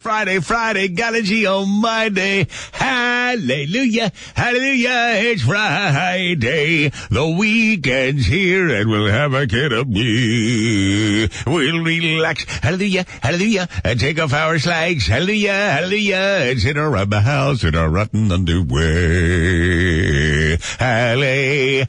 Friday, Friday, gotta G on oh my day. Hallelujah, hallelujah, it's Friday. The weekend's here and we'll have a kid of me. We'll relax, hallelujah, hallelujah, and take off our slacks. Hallelujah, hallelujah, and sit around the house in our rotten underwear. Hallelujah.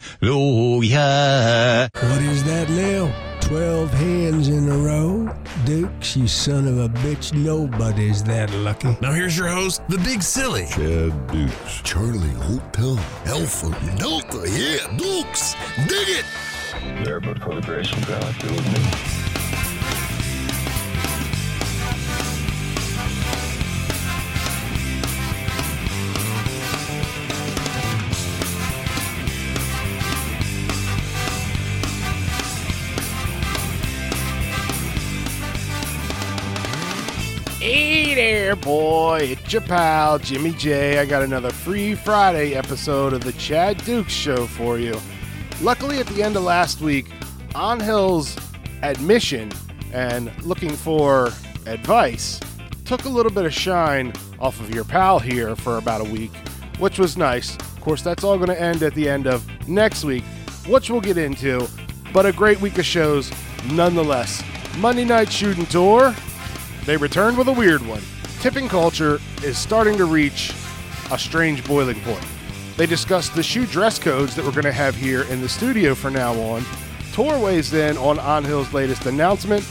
What is that, Lil? 12 hands in a row? Dukes, you son of a bitch, nobody's that lucky. Now here's your host, the big silly. Chad Dukes. Charlie Hotel. Alpha Delta, yeah, Dukes. Dig it! There but for the grace of God, you and. There, boy. It's your pal, Jimmy J. I got another free Friday episode of the Chad Dukes Show for you. Luckily, at the end of last week, On Hill's admission and looking for advice took a little bit of shine off of your pal here for about a week, which was nice. Of course, that's all going to end at the end of next week, which we'll get into, but a great week of shows nonetheless. Monday Night Shooting Tour, they returned with a weird one. Tipping culture is starting to reach a strange boiling point. They discussed the shoe dress codes that we're going to have here in the studio from now on. Weighs in on On Hill's latest announcement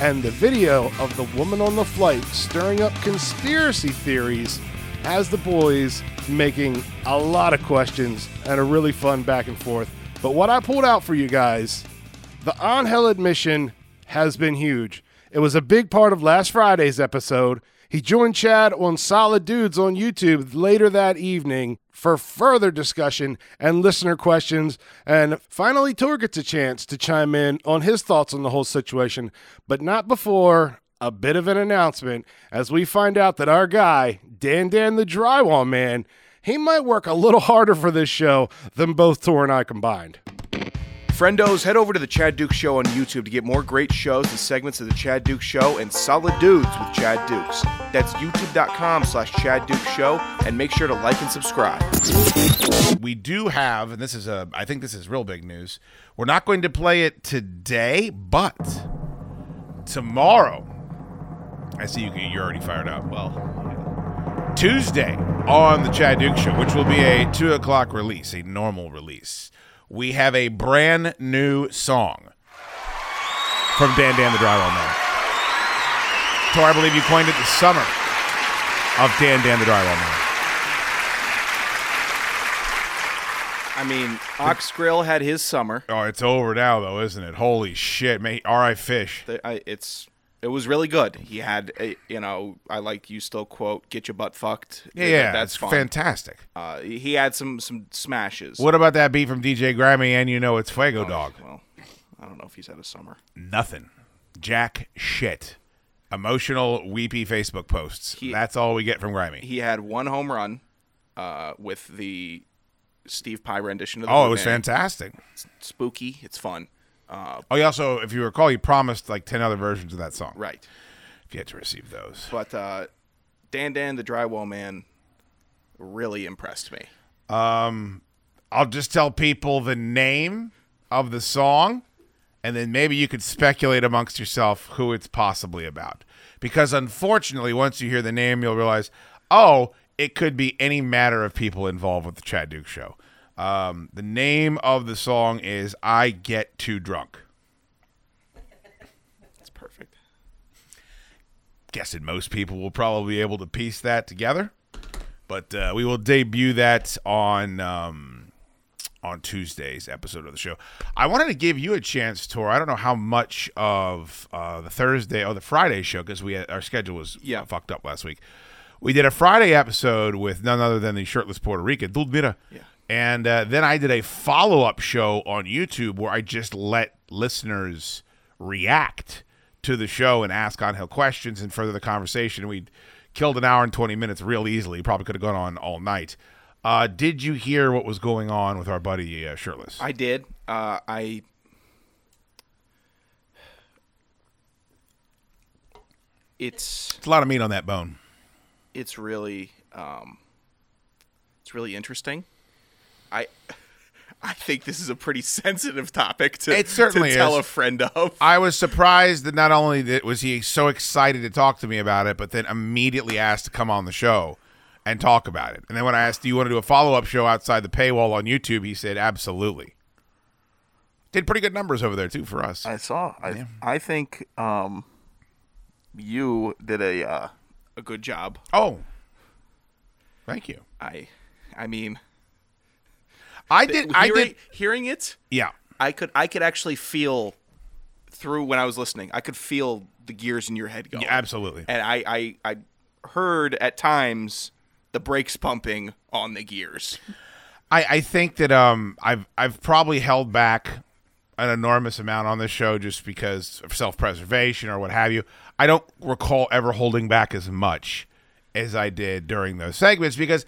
and the video of the woman on the flight stirring up conspiracy theories as the boys making a lot of questions and a really fun back and forth. But what I pulled out for you guys, the On Hill admission has been huge. It was a big part of last Friday's episode. He joined Chad on Solid Dudes on YouTube later that evening for further discussion and listener questions. And finally, Tor gets a chance to chime in on his thoughts on the whole situation, but not before a bit of an announcement as we find out that our guy, Dan Dan the Drywall Man, he might work a little harder for this show than both Tor and I combined. Friendos, head over to the Chad Duke Show on YouTube to get more great shows and segments of the Chad Duke Show and Solid Dudes with Chad Dukes. That's youtube.com slash Chad Duke Show, and make sure to like and subscribe. We do have, and this is a, I think this is real big news. We're not going to play it today, but tomorrow. I see you. You're already fired up. Well, Tuesday on the Chad Duke Show, which will be a two o'clock release, a normal release. We have a brand new song from Dan Dan the Drywall Man. Tor, I believe you coined it the summer of Dan Dan the Drywall Man. I mean, Ox Grill had his summer. Oh, it's over now, though, isn't it? Holy shit, mate! R.I. Fish. The- I- It's it was really good. He had, a, you know, I like you still quote, "Get your butt fucked." Yeah, yeah, that's fantastic. Uh, he had some some smashes. What about that beat from DJ Grammy and you know it's Fuego Oh, Dog? Well, I don't know if he's had a summer. Nothing. Jack shit. Emotional, weepy Facebook posts. He- That's all we get from Grammy. He had one home run uh, with the Steve Pye rendition of the oh, it was Band. fantastic. spooky. It's fun. Uh, Oh, he also, if you recall, he promised like 10 other versions of that song. right. If you had to receive those. But uh, Dan Dan, the drywall man, really impressed me. Um, I'll just tell people the name of the song, and then maybe you could speculate amongst yourself who it's possibly about. Because unfortunately, once you hear the name, you'll realize, oh, it could be any matter of people involved with the Chad Duke show. Um, the name of the song is I Get Too Drunk. That's perfect. Guessing most people will probably be able to piece that together. But uh, we will debut that on um, on Tuesday's episode of the show. I wanted to give you a chance, Tor. I don't know how much of uh, the Thursday or the Friday show because we had, our schedule was Yeah. fucked up last week. We did a Friday episode with none other than the shirtless Puerto Rican, Dulmira. Yeah. And uh, then I did a follow up show on YouTube where I just let listeners react to the show and ask on hill questions and further the conversation. We killed an hour and 20 minutes real easily. Probably could have gone on all night. Uh, did you hear what was going on with our buddy uh, Shirtless? I did. Uh, I it's It's a lot of meat on that bone. it's really um, it's really interesting. I I think this is a pretty sensitive topic to, It certainly to tell is. a friend of. I was surprised that not only that was he so excited to talk to me about it, but then immediately asked to come on the show and talk about it. And then when I asked, "Do you want to do a follow up show outside the paywall on YouTube?" he said, "Absolutely." Did pretty good numbers over there too for us. I saw. I I think um, you did a uh, a good job. oh, thank you. I I mean, I did. I hearing, did. hearing it. Yeah. I could I could actually feel through when I was listening. I could feel the gears in your head going. Yeah, absolutely. And I I, I heard at times the brakes pumping on the gears. I, I think that um I've I've probably held back an enormous amount on this show just because of self preservation or what have you. I don't recall ever holding back as much as I did during those segments because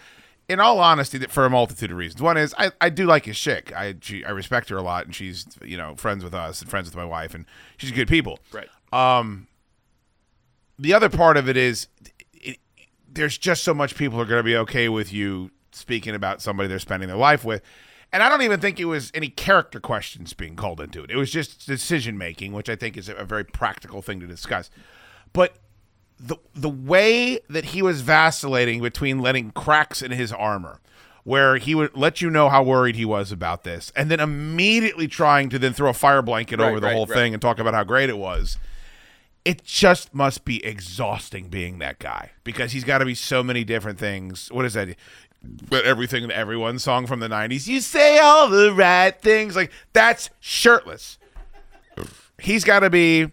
in all honesty that for a multitude of reasons. One is I, I do like his chick. I she, I respect her a lot and she's you know friends with us and friends with my wife and she's good people. Right. Um. The other part of it is it, there's just so much people are going to be okay with you speaking about somebody they're spending their life with. And I don't even think it was any character questions being called into it. It was just decision making, which I think is a, a very practical thing to discuss. But the the way that he was vacillating between letting cracks in his armor, where he would let you know how worried he was about this, and then immediately trying to then throw a fire blanket Right, over the right, whole right. thing and talk about how great it was it just must be exhausting being that guy because he's got to be so many different things. What is that? But everything to everyone song from the 90s. You say all the right things. Like that's shirtless. He's got to be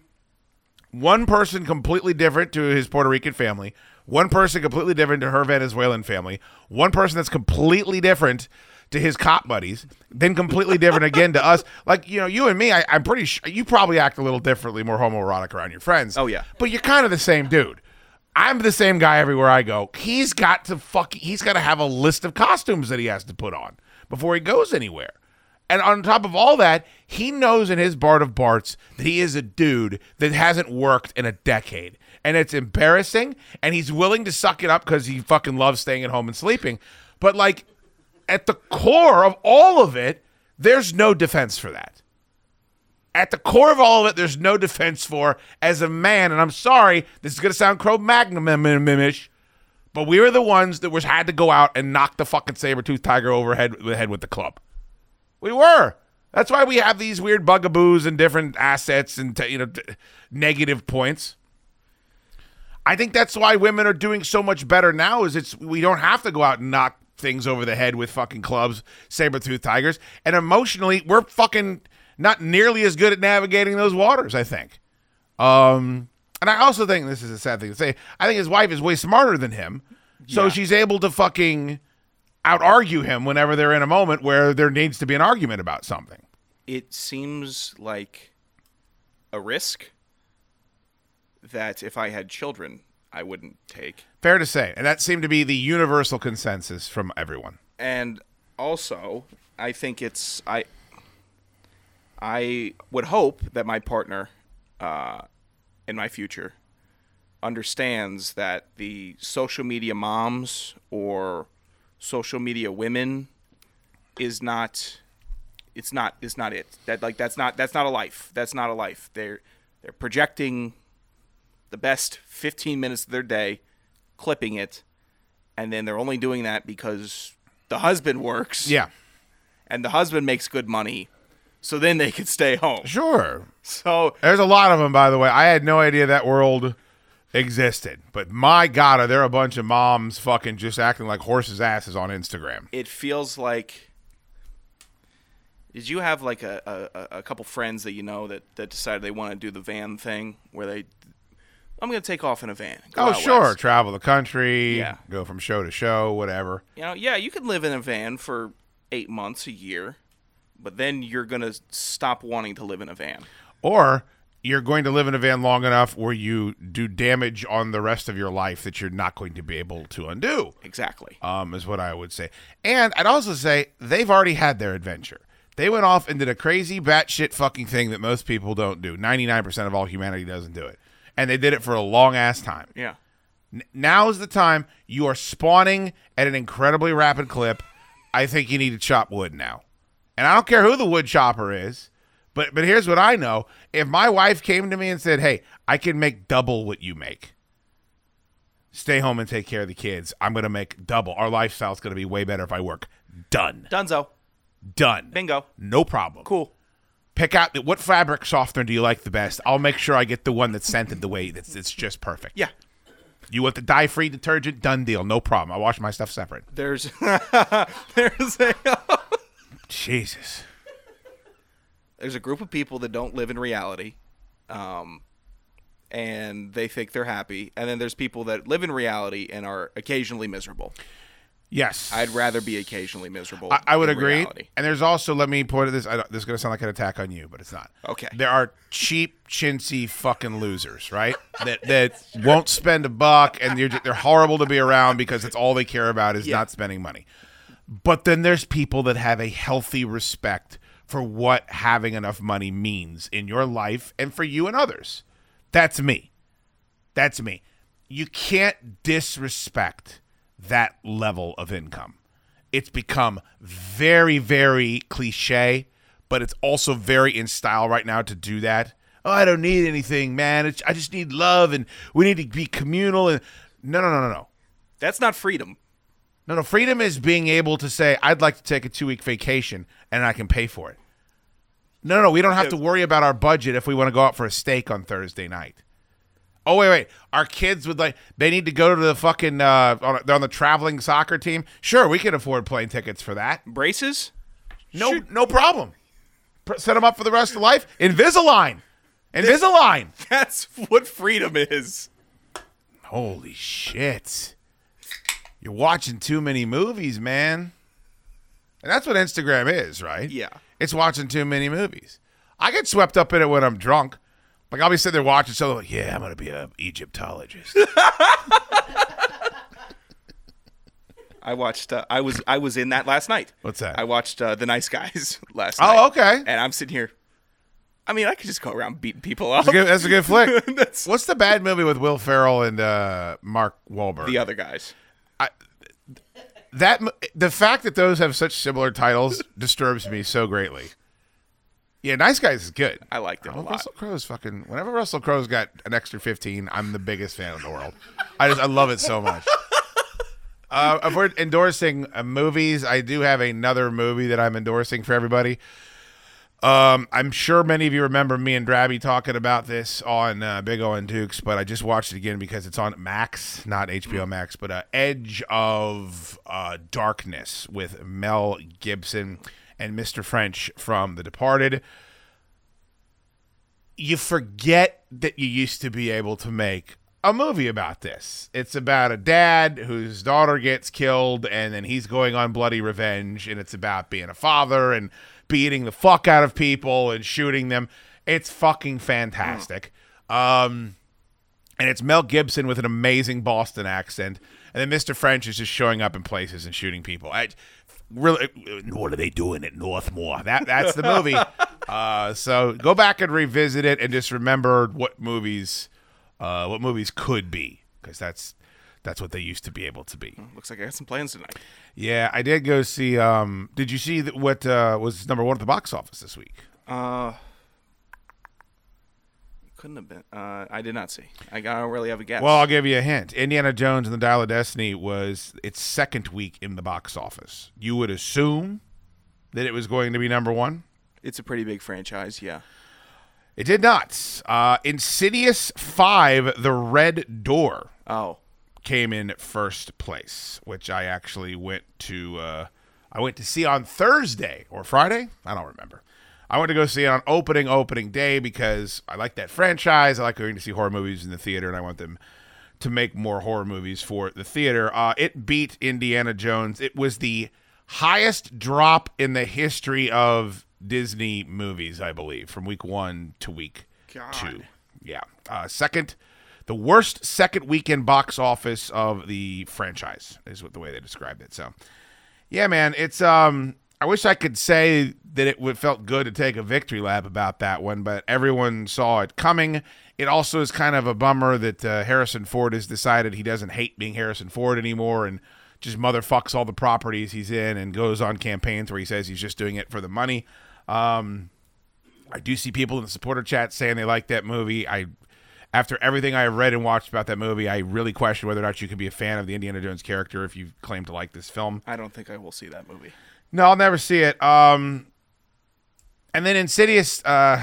one person completely different to his Puerto Rican family, one person completely different to her Venezuelan family, one person that's completely different to his cop buddies, then completely different again to us. Like you know, you and me, I, I'm pretty sure you probably act a little differently, more homoerotic around your friends. Oh, yeah. but you're kind of the same dude. I'm the same guy everywhere I go. He's got to fuck. He's got to have a list of costumes that he has to put on before he goes anywhere. And on top of all that, he knows in his Bart of Barts that he is a dude that hasn't worked in a decade. And it's embarrassing. And he's willing to suck it up because he fucking loves staying at home and sleeping. But, like, at the core of all of it, there's no defense for that. At the core of all of it, there's no defense for as a man. And I'm sorry, this is going to sound Cro Magnum-ish, but we were the ones that was had to go out and knock the fucking saber tooth tiger overhead the head with the club. We were. That's why we have these weird bugaboos and different assets and t- you know t- negative points. I think that's why women are doing so much better now. Is it's we don't have to go out and knock things over the head with fucking clubs, saber tooth tigers, and emotionally we're fucking not nearly as good at navigating those waters. I think. Um, and I also think this is a sad thing to say. I think his wife is way smarter than him, so she's able to fucking out argue him whenever they're in a moment where there needs to be an argument about something. It seems like a risk that if I had children, I wouldn't take. Fair to say, and that seemed to be the universal consensus from everyone. and also i think it's i i would hope that my partner uh, in my future understands that the social media moms or social media women is not it's not it's not it. That like that's not that's not a life. That's not a life. They're they're projecting the best 15 minutes of their day clipping it and then they're only doing that because the husband works. Yeah, and the husband makes good money so then they could stay home. Sure. so There's a lot of them, by the way. I had no idea that world existed, but my god, are there a bunch of moms fucking just acting like horses' asses on Instagram? it feels like did you have like a, a, a couple friends that you know that, that decided they want to do the van thing where they i'm going to take off in a van Oh, sure. west." Travel the country, Yeah. go from show to show, whatever. you know yeah you can live in a van for eight months a year but then you're going to stop wanting to live in a van Or you're going to live in a van long enough where you do damage on the rest of your life that you're not going to be able to undo. exactly um, is what I would say. And I'd also say they've already had their adventure. They went off and did a crazy batshit fucking thing that most people don't do. 99% of all humanity doesn't do it. and they did it for a long ass time. Yeah. N- now is the time you are spawning at an incredibly rapid clip. I think you need to chop wood now. And I don't care who the wood chopper is, but but here's what I know. If my wife came to me and said, "Hey, I can make double what you make. Stay home and take care of the kids. I'm going to make double. Our lifestyle's going to be way better if I work." Done. Dunzo. Done. Bingo. No problem. Cool. Pick out the, what fabric softener do you like the best? I'll make sure I get the one that's scented the way that's it's just perfect. Yeah. You want the dye-free detergent? Done deal. No problem. I wash my stuff separate. There's there's a Jesus. There's a group of people that don't live in reality, um, and they think they're happy, and then there's people that live in reality and are occasionally miserable. Yes. I'd rather be occasionally miserable. I, I would agree. reality. And there's also, let me point at this. I don't, this is going to sound like an attack on you, but it's not. Okay. There are cheap, chintzy fucking losers, right? that that won't spend a buck, and they're just, they're horrible to be around because it's all they care about is Yeah. not spending money. But then there's people that have a healthy respect for what having enough money means in your life and for you and others. That's me. That's me. You can't disrespect that level of income. It's become very, very cliche, but it's also very in style right now to do that. Oh, I don't need anything, man. It's, I just need love, and we need to be communal. And no, no, no, no, no. That's not freedom. No, no. Freedom is being able to say, I'd like to take a two week vacation and I can pay for it. No, no, no. We don't have to worry about our budget if we want to go out for a steak on Thursday night. Oh, wait, wait. Our kids would like, they need to go to the fucking, uh, on, they're on the traveling soccer team. Sure, we can afford plane tickets for that. Braces? No, no problem. Set them up for the rest of life. Invisalign. Invisalign. That's what freedom is. Holy shit. You're watching too many movies, man. And that's what Instagram is, right? Yeah. It's watching too many movies. I get swept up in it when I'm drunk. Like I'll be sitting there watching something like, yeah, I'm gonna be an Egyptologist. I watched. Uh, I was. I was in that last night. What's that? I watched uh, the Nice Guys last night. oh, okay. And I'm sitting here. I mean, I could just go around beating people up. That's a good, that's a good flick. What's the bad movie with Will Ferrell and uh, Mark Wahlberg? the other guys. That the fact that those have such similar titles disturbs me so greatly. Yeah, Nice Guys is good. I liked it a lot. Russell Crowe's fucking. Whenever Russell Crowe's got an extra fifteen, I'm the biggest fan in the world. I just I love it so much. Uh, if we're endorsing uh, movies, I do have another movie that I'm endorsing for everybody. Um, I'm sure many of you remember me and Drabby talking about this on uh, Big O and Dukes, but I just watched it again because it's on Max, not HBO Max, but uh, Edge of uh, Darkness with Mel Gibson and Mr. French from The Departed. You forget that you used to be able to make a movie about this. It's about a dad whose daughter gets killed, and then he's going on bloody revenge, and it's about being a father and beating the fuck out of people and shooting them. It's fucking fantastic. Um, and it's Mel Gibson with an amazing Boston accent, and then Mr. French is just showing up in places and shooting people. I, really, what are they doing at Northmoor? That that's the movie. uh, so go back and revisit it, and just remember what movies, uh, what movies could be, because that's that's what they used to be able to be. Looks like I got some plans tonight. Yeah, I did go see. Um, did you see that what uh, was number one at the box office this week? Uh, couldn't have been. Uh, I did not see. I don't really have a guess. Well, I'll give you a hint. Indiana Jones and the Dial of Destiny was its second week in the box office. You would assume that it was going to be number one. it's a pretty big franchise. Yeah. It did not. Uh, Insidious 5, The Red Door, Oh, came in first place, which I actually went to. Uh, I went to see on Thursday or Friday. I don't remember. I went to go see it on opening opening day because I like that franchise. I like going to see horror movies in the theater, and I want them to make more horror movies for the theater. Uh, it beat Indiana Jones. It was the highest drop in the history of Disney movies, I believe, from week one to week two. Yeah. Uh, second, the worst second weekend box office of the franchise is what the way they described it. So, yeah, man, it's um, I wish I could say that it would felt good to take a victory lap about that one, but everyone saw it coming. It also is kind of a bummer that uh, Harrison Ford has decided he doesn't hate being Harrison Ford anymore and just motherfucks all the properties he's in and goes on campaigns where he says he's just doing it for the money. Um, I do see people in the supporter chat saying they like that movie. I, after everything I have read and watched about that movie, I really question whether or not you can be a fan of the Indiana Jones character if you claim to like this film. I don't think I will see that movie. No, I'll never see it. Um, and then Insidious, uh,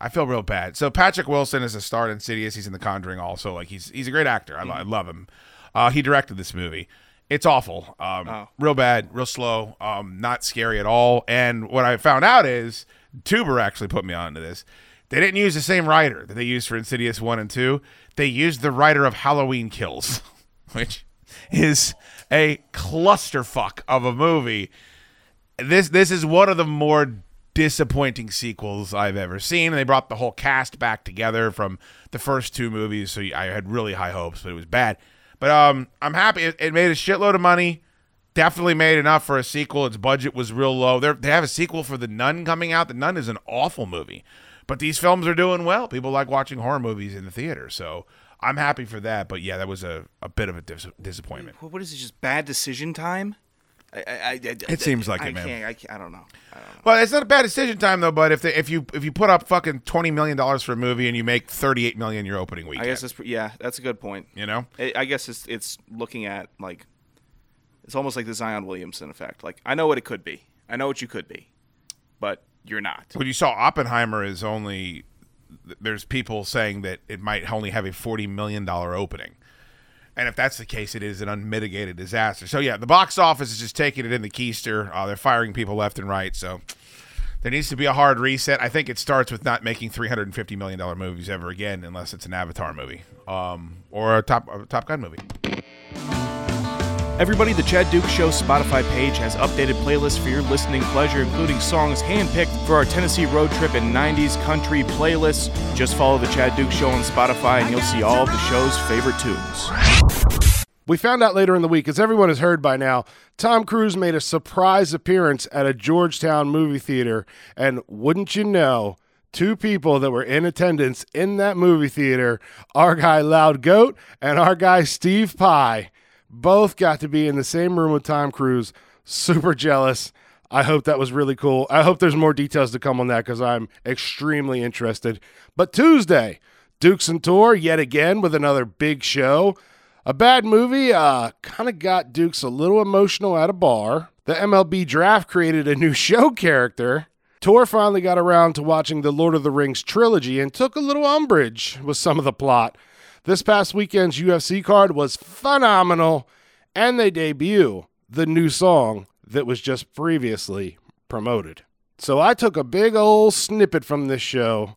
I feel real bad. So Patrick Wilson is a star in Insidious. He's in The Conjuring also. Like he's he's a great actor. I, lo- I love him. Uh, he directed this movie. It's awful. Um, Oh. real bad, real slow. Um, not scary at all. And what I found out is Tuber actually put me onto this. They didn't use the same writer that they used for Insidious one and two. They used the writer of Halloween Kills, which is a clusterfuck of a movie this this is one of the more disappointing sequels I've ever seen. They brought the whole cast back together from the first two movies, so I had really high hopes, but it was bad. But um, I'm happy. It, it made a shitload of money. Definitely made enough for a sequel. Its budget was real low. They're, they have a sequel for The Nun coming out. The Nun is an awful movie, but these films are doing well. People like watching horror movies in the theater, so I'm happy for that. But yeah, that was a, a bit of a dis- disappointment. What is it? Just bad decision time? I, I, I, It seems like I it, man. Can't, I, can't, I don't know. I don't know. Well, it's not a bad decision time though. But if they, if you if you put up fucking twenty million dollars for a movie and you make thirty eight million your opening I weekend, guess that's yeah, that's a good point. you know. I, I guess it's it's looking at like it's almost like the Zion Williamson effect. Like I know what it could be. I know what you could be, but you're not. When you saw Oppenheimer is only there's people saying that it might only have a forty million dollar opening. And if that's the case, it is an unmitigated disaster. So yeah, the box office is just taking it in the keister. Uh, they're firing people left and right. So there needs to be a hard reset. I think it starts with not making three hundred and fifty million dollar movies ever again, unless it's an Avatar movie um, or a Top a Top Gun movie. Everybody, the Chad Duke Show Spotify page has updated playlists for your listening pleasure, including songs handpicked for our Tennessee road trip and 90s country playlists. Just follow the Chad Duke Show on Spotify and you'll see all of the show's favorite tunes. We found out later in the week, as everyone has heard by now, Tom Cruise made a surprise appearance at a Georgetown movie theater. And wouldn't you know, two people that were in attendance in that movie theater, our guy Loud Goat and our guy Steve Pye, both got to be in the same room with Tom Cruise. Super jealous. I hope that was really cool. I hope there's more details to come on that because I'm extremely interested. But Tuesday, Dukes and Tor yet again with another big show. A bad movie uh, kind of got Dukes a little emotional at a bar. The MLB draft created a new show character. Tor finally got around to watching the Lord of the Rings trilogy and took a little umbrage with some of the plot. This past weekend's UFC card was phenomenal, and they debut the new song that was just previously promoted. So I took a big old snippet from this show.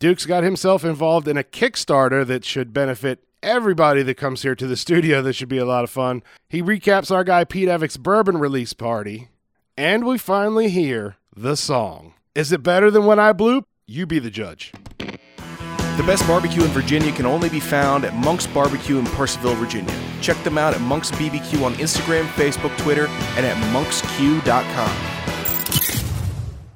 Duke's got himself involved in a Kickstarter that should benefit everybody that comes here to the studio. This should be a lot of fun. He recaps our guy Pete Evick's bourbon release party, and we finally hear the song. Is it better than when I bloop? You be the judge. The best barbecue in Virginia can only be found at Monk's Barbecue in Purcellville, Virginia. Check them out at Monk's BBQ on Instagram, Facebook, Twitter, and at monksq.com.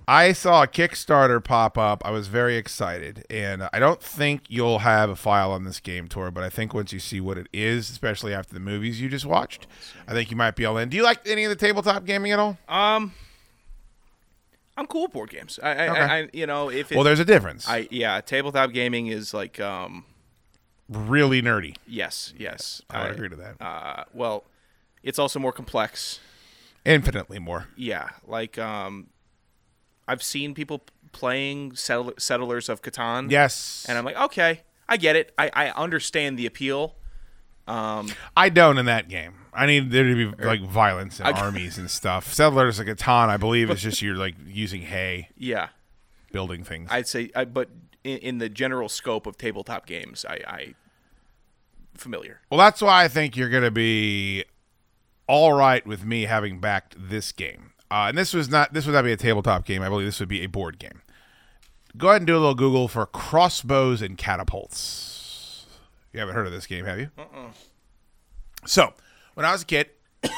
I saw a Kickstarter pop up. I was very excited, and I don't think you'll have a file on this game Tor, but I think once you see what it is, especially after the movies you just watched, I think you might be all in. Do you like any of the tabletop gaming at all? Um, I'm cool with board games. I, I, Okay. I, I you know, if it, well, there's a difference. I yeah, tabletop gaming is like um, really nerdy. yes, yes, I would agree to that. Uh, well, it's also more complex. Infinitely more. Yeah, like um, I've seen people playing Settlers of Catan. Yes, and I'm like, okay, I get it. I, I understand the appeal. Um, I don't in that game. I need there to be like violence and armies and stuff. Settlers of Catan, I believe, is just you're like using hay, yeah, building things. I'd say, I, but in, in the general scope of tabletop games, I, I familiar. Well, that's why I think you're going to be all right with me having backed this game. Uh, and this was not this would not be a tabletop game. I believe this would be a board game. Go ahead and do a little Google for crossbows and catapults. You haven't heard of this game, have you? Uh-uh. So, when I was a kid,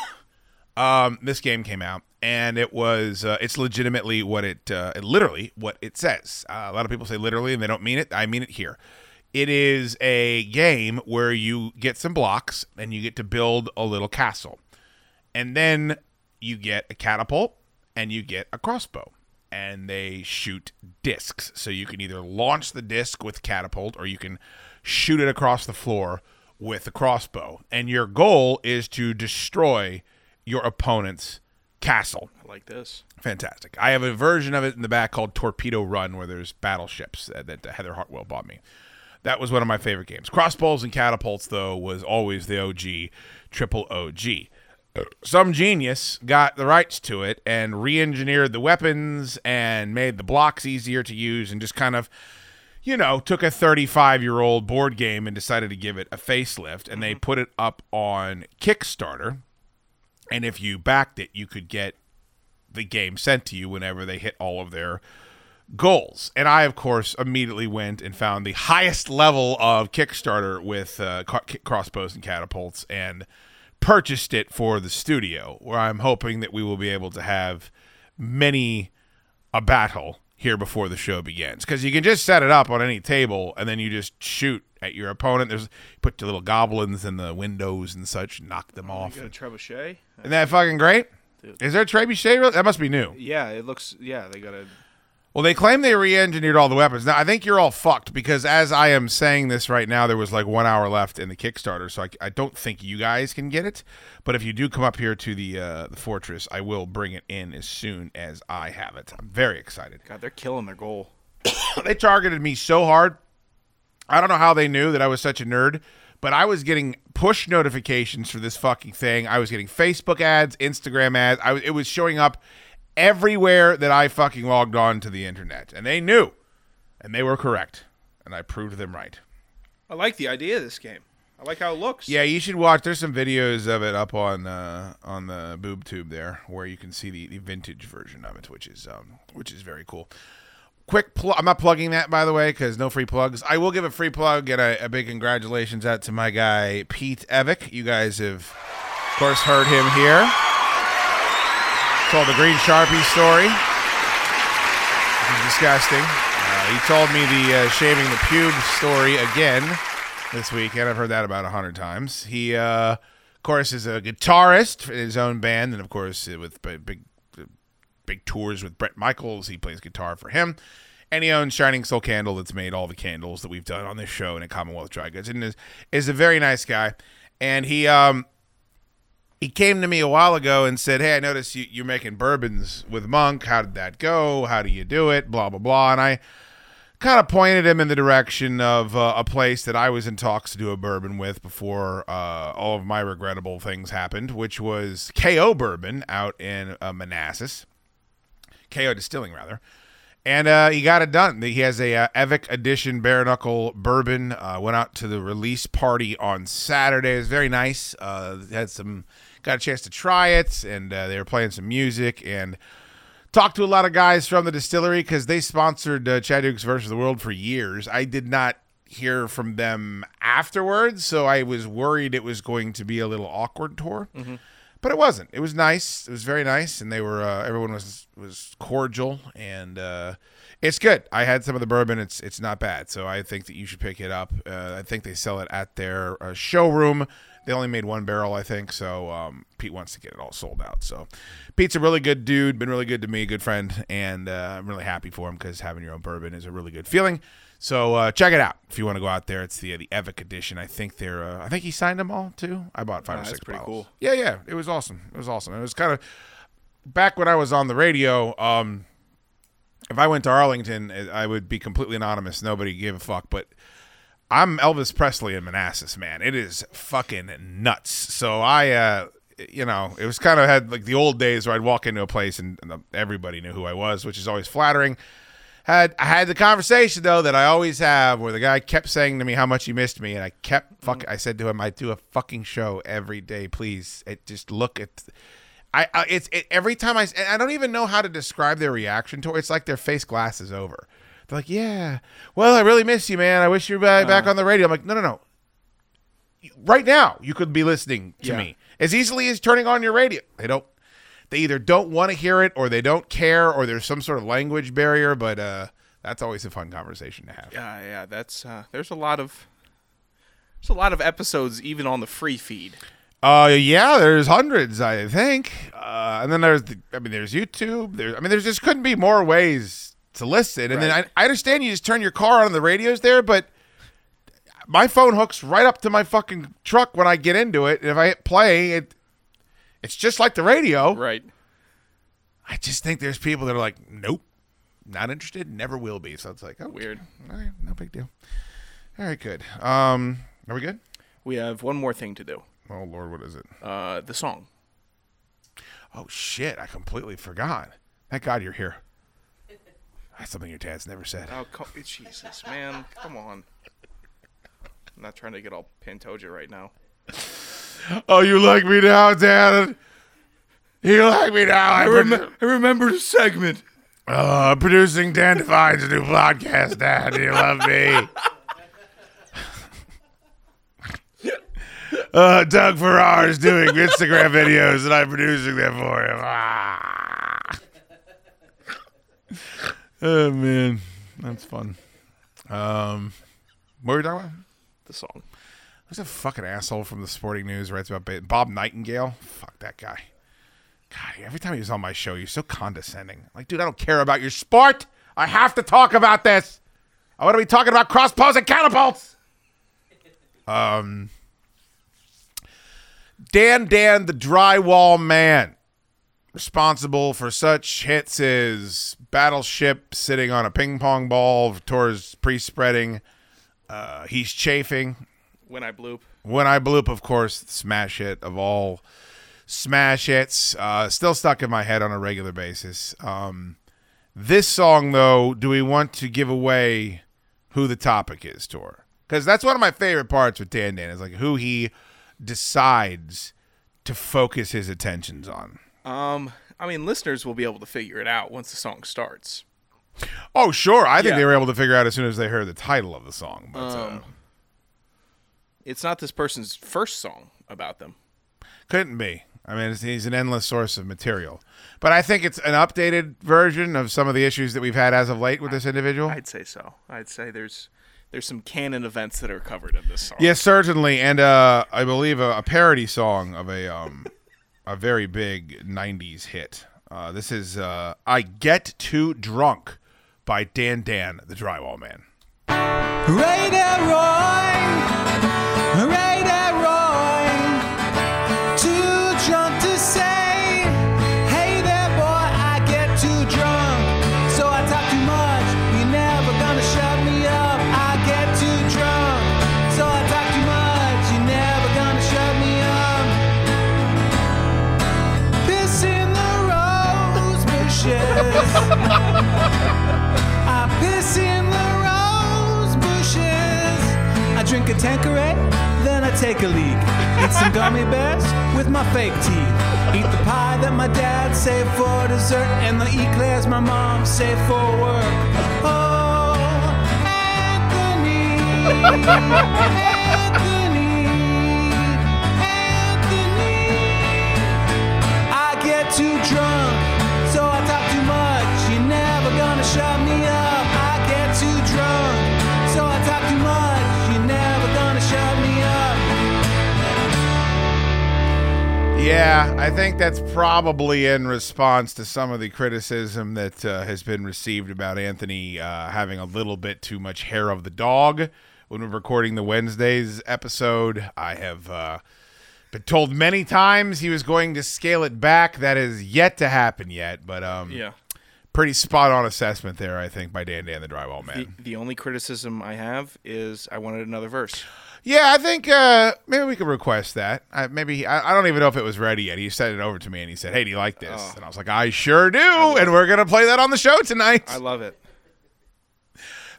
um, this game came out, and it was uh, it's legitimately what it uh, literally what it says. Uh, a lot of people say literally, and they don't mean it. I mean it here. It is a game where you get some blocks and you get to build a little castle, and then you get a catapult and you get a crossbow and they shoot discs. So you can either launch the disc with catapult or you can shoot it across the floor with a crossbow. And your goal is to destroy your opponent's castle. I like this. Fantastic. I have a version of it in the back called Torpedo Run where there's battleships that, that Heather Hartwell bought me. That was one of my favorite games. Crossbows and catapults, though, was always the OG, triple OG some genius got the rights to it and re-engineered the weapons and made the blocks easier to use and just kind of you know took a 35 year old board game and decided to give it a facelift and they put it up on kickstarter and if you backed it you could get the game sent to you whenever they hit all of their goals. And I, of course, immediately went and found the highest level of Kickstarter with uh, crossbows and catapults and purchased it for the studio, where I'm hoping that we will be able to have many a battle here before the show begins. Because you can just set it up on any table and then you just shoot at your opponent. There's put your little goblins in the windows and such, knock them oh, off. You got a trebuchet? Isn't that fucking great? Is there a trebuchet? That must be new. Yeah, it looks. Yeah, they got a. Well, they claim they re-engineered all the weapons. Now, I think you're all fucked because as I am saying this right now, there was like one hour left in the Kickstarter, so I, I don't think you guys can get it. But if you do come up here to the uh, the fortress, I will bring it in as soon as I have it. I'm very excited. God, they're killing their goal. they targeted me so hard. I don't know how they knew that I was such a nerd, but I was getting push notifications for this fucking thing. I was getting Facebook ads, Instagram ads. I was, it was showing up everywhere that I fucking logged on to the internet, and they knew, and they were correct, and I proved them right. I like the idea of this game. I like how it looks. Yeah, you should watch. There's some videos of it up on uh, on the boob tube there, where you can see the, the vintage version of it, which is um, which is very cool. Quick plug. I'm not plugging that by the way, because no free plugs. I will give a free plug and a, a big congratulations out to my guy Pete Evick. You guys have, of course, heard him here. Told the Green Sharpie story. Disgusting. Uh, he told me the uh, shaving the pubes story again this weekend. I've heard that about a hundred times. He, uh, of course, is a guitarist in his own band, and of course, uh, with big, uh, big tours with Bret Michaels, he plays guitar for him. And he owns Shining Soul Candle, that's made all the candles that we've done on this show and at Commonwealth Dry Goods, and is is a very nice guy. And he um he came to me a while ago and said, "Hey, I noticed you, you're making bourbons with Monk. How did that go? How do you do it? Blah blah blah." And I kind of pointed him in the direction of uh, a place that I was in talks to do a bourbon with before uh, all of my regrettable things happened, which was KO Bourbon out in uh, Manassas, KO Distilling rather. And uh, he got it done. He has a uh, Evick Edition Bare Knuckle Bourbon. Uh, went out to the release party on Saturday. It was very nice. Uh, had some, got a chance to try it, and uh, they were playing some music and talked to a lot of guys from the distillery because they sponsored uh, Chad Dukes versus the World for years. I did not hear from them afterwards, so I was worried it was going to be a little awkward Tor. But it wasn't. It was nice. It was very nice, and they were uh, everyone was was cordial, and uh, it's good. I had some of the bourbon. It's it's not bad. So I think that you should pick it up. Uh, I think they sell it at their uh, showroom. They only made one barrel, I think. So um, Pete wants to get it all sold out. So Pete's a really good dude. Been really good to me, good friend, and uh, I'm really happy for him because having your own bourbon is a really good feeling. So uh, check it out if you want to go out there. It's the the Evick edition. I think they're. Uh, I think he signed them all too. I bought five Ah, or that's six. pretty bottles. cool. Yeah, yeah. It was awesome. It was awesome. It was kind of back when I was on the radio. Um, if I went to Arlington, I would be completely anonymous. Nobody gave a fuck. But I'm Elvis Presley in Manassas, man. It is fucking nuts. So I, uh, you know, it was kind of had like the old days where I'd walk into a place and, and everybody knew who I was, which is always flattering. Had I had the conversation though that I always have, where the guy kept saying to me how much he missed me, and I kept fuck. I said to him, "I do a fucking show every day, please. It just look at." I, I it's it, every time I and I don't even know how to describe their reaction to it. It's like their face glass is over. They're like, "Yeah, well, I really miss you, man. I wish you were back, back on the radio." I'm like, "No, no, no. right now you could be listening to Yeah. me as easily as turning on your radio. They don't. They either don't want to hear it, or they don't care, or there's some sort of language barrier. But uh, that's always a fun conversation to have. Yeah, yeah. That's uh, there's a lot of there's a lot of episodes even on the free feed. Uh, yeah, there's hundreds, I think. Uh, and then there's, the, I mean, there's YouTube. There's, I mean, there's just couldn't be more ways to listen. And then I, I understand you just turn your car on the radio's there, but my phone hooks right up to my fucking truck when I get into it. And if I hit play, it, it's just like the radio. Right. I just think there's people that are like, nope, not interested, never will be. So it's like, oh, Weird. All right, no big deal. All right, good. Um, are we good? We have one more thing to do. Oh Lord, what is it? Uh, the song. Oh shit! I completely forgot. Thank God you're here. That's something your dad's never said. Oh, co- Jesus, man, come on. I'm not trying to get all Pantoja right now. Oh, you like me now, Dad? You like me now? I rem- I remember the segment. uh, producing Dan Devine's new podcast, Dad. Do you love me? uh, Doug Farrar is doing Instagram videos, and I'm producing them for him. Ah. Oh man, that's fun. Um, what were we talking about? The song. There's a fucking asshole from the Sporting News writes about Bob Nightingale. Fuck that guy. God, every time he was on my show, you're so condescending. Like, dude, I don't care about your sport. I have to talk about this. I want to be talking about crossbows and catapults. Um, Dan Dan, the drywall man, responsible for such hits as Battleship sitting on a ping pong ball towards pre-spreading. Uh, he's chafing. When I bloop. When I bloop, of course, smash hit of all smash hits. Uh, still stuck in my head on a regular basis. Um, this song, though, do we want to give away who the topic is, Tor? Because that's one of my favorite parts with Dan Dan is like who he decides to focus his attentions on. Um, I mean, listeners will be able to figure it out once the song starts. Oh, sure. I think Yeah. they were able to figure out as soon as they heard the title of the song. But uh, It's not this person's first song about them. Couldn't be. I mean, it's, he's an endless source of material. But I think it's an updated version of some of the issues that we've had as of late with this individual. I'd say so. I'd say there's there's some canon events that are covered in this song. Yes, certainly, and uh, I believe a, a parody song of a um, a very big '90s hit. Uh, this is uh, "I Get Too Drunk" by Dan Dan, the Drywall Man. Ray Tanqueray, then I take a leak. Eat some gummy bears with my fake teeth. Eat the pie that my dad saved for dessert, and the eclairs my mom saved for work. Oh, Anthony, Anthony, Anthony. I get too drunk, Yeah, I think that's probably in response to some of the criticism that uh, has been received about Anthony uh, having a little bit too much hair of the dog when we're recording the Wednesdays episode. I have uh, been told many times he was going to scale it back. That is yet to happen yet, but um, Yeah. pretty spot on assessment there, I think, by Dan Dan the Drywall Man. The, the only criticism I have is I wanted another verse. Yeah, I think uh, maybe we could request that. I, maybe he, I, I don't even know if it was ready yet. He sent it over to me and he said, "Hey, do you like this?" Oh. And I was like, "I sure do," and we're gonna play that on the show tonight. I love it.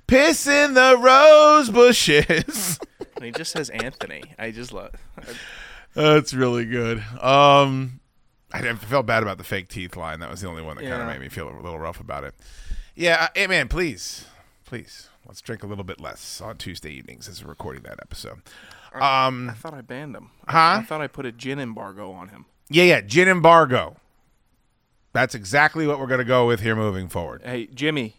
Piss in the rose bushes. And he just says Anthony. I just love. That's really good. Um, I felt bad about the fake teeth line. That was the only one that kind of made me feel a little rough about it. Yeah, hey man, please, please Let's drink a little bit less on Tuesday evenings as we're recording that episode. Um, I thought I banned him. Huh? I thought I put a gin embargo on him. Yeah, yeah, gin embargo. That's exactly what we're going to go with here moving forward. Hey, Jimmy.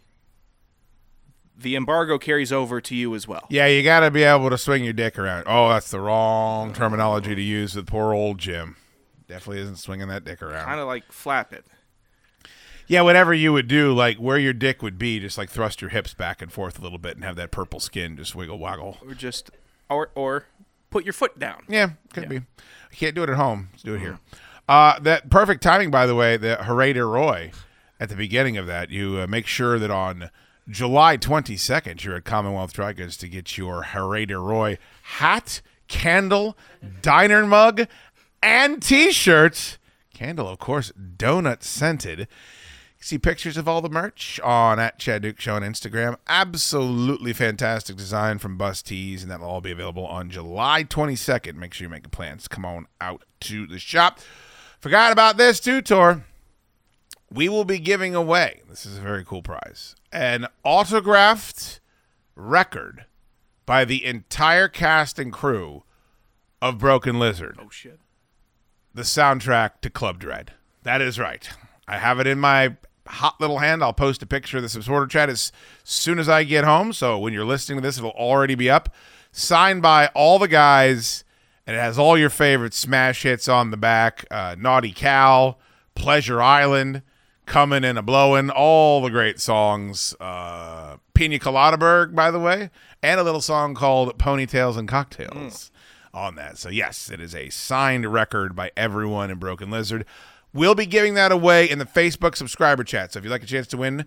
The embargo carries over to you as well. Yeah, you got to be able to swing your dick around. Oh, that's the wrong terminology to use with poor old Jim. Definitely isn't swinging that dick around. Kind of like flap it. Yeah, whatever you would do, like where your dick would be, just like thrust your hips back and forth a little bit and have that purple skin just wiggle waggle. Or just or or put your foot down. Yeah, could be. I can't do it at home. Let's do it here. Uh, that perfect timing, by the way, the Hooray de Roy at the beginning of that. You uh, make sure that on July 22nd, you're at Commonwealth Dry Goods to get your Hooray de Roy hat, candle, diner mug, and t-shirts. Candle, of course, donut scented. See pictures of all the merch on at Chad Duke Show on Instagram. Absolutely fantastic design from Bust Tees, and that'll all be available on July 22nd. Make sure you make plans. Come on out to the shop. Forgot about this too, Tor. We will be giving away. This is a very cool prize. An autographed record by the entire cast and crew of Broken Lizard Oh shit. the soundtrack to Club Dread. That is right. I have it in my hot little hand. I'll post a picture of the supporter chat as soon as I get home. So when you're listening to this, it'll already be up. Signed by all the guys, and it has all your favorite smash hits on the back. Uh, Naughty Cal, Pleasure Island, Coming and a Blowin', all the great songs. Uh, Pina Coladaburg, by the way, and a little song called Ponytails and Cocktails on that. So yes, it is a signed record by everyone in Broken Lizard. We'll be giving that away in the Facebook subscriber chat. So if you'd like a chance to win,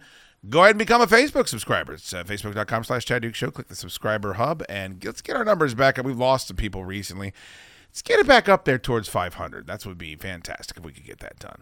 go ahead and become a Facebook subscriber. It's uh, facebook.com slash Chad Duke Show. Click the subscriber hub and let's get our numbers back up. We've lost some people recently. Let's get it back up there towards 500. That would be fantastic if we could get that done.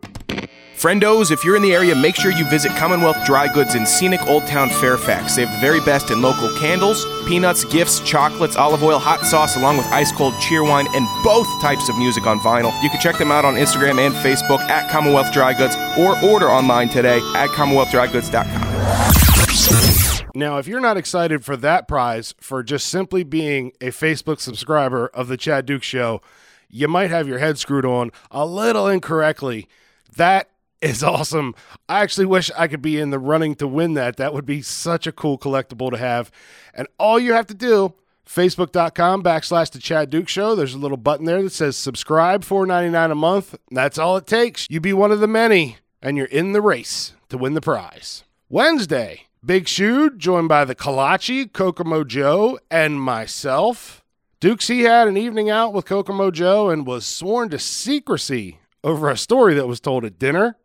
Friendos, if you're in the area, make sure you visit Commonwealth Dry Goods in scenic Old Town Fairfax. They have the very best in local candles, peanuts, gifts, chocolates, olive oil, hot sauce, along with ice cold Cheerwine and both types of music on vinyl. You can check them out on Instagram and Facebook at Commonwealth Dry Goods or order online today at CommonwealthDryGoods.com. Now, if you're not excited for that prize for just simply being a Facebook subscriber of the Chad Duke Show, you might have your head screwed on a little incorrectly. That is awesome. I actually wish I could be in the running to win that. That would be such a cool collectible to have. And all you have to do, facebook.com backslash the Chad Duke Show. There's a little button there that says subscribe, $4.99 a month. That's all it takes. You be one of the many, and you're in the race to win the prize. Wednesday, Big Shoe, joined by the Kalachi, Kokomo Joe, and myself. Dukes, he had an evening out with Kokomo Joe and was sworn to secrecy over a story that was told at dinner.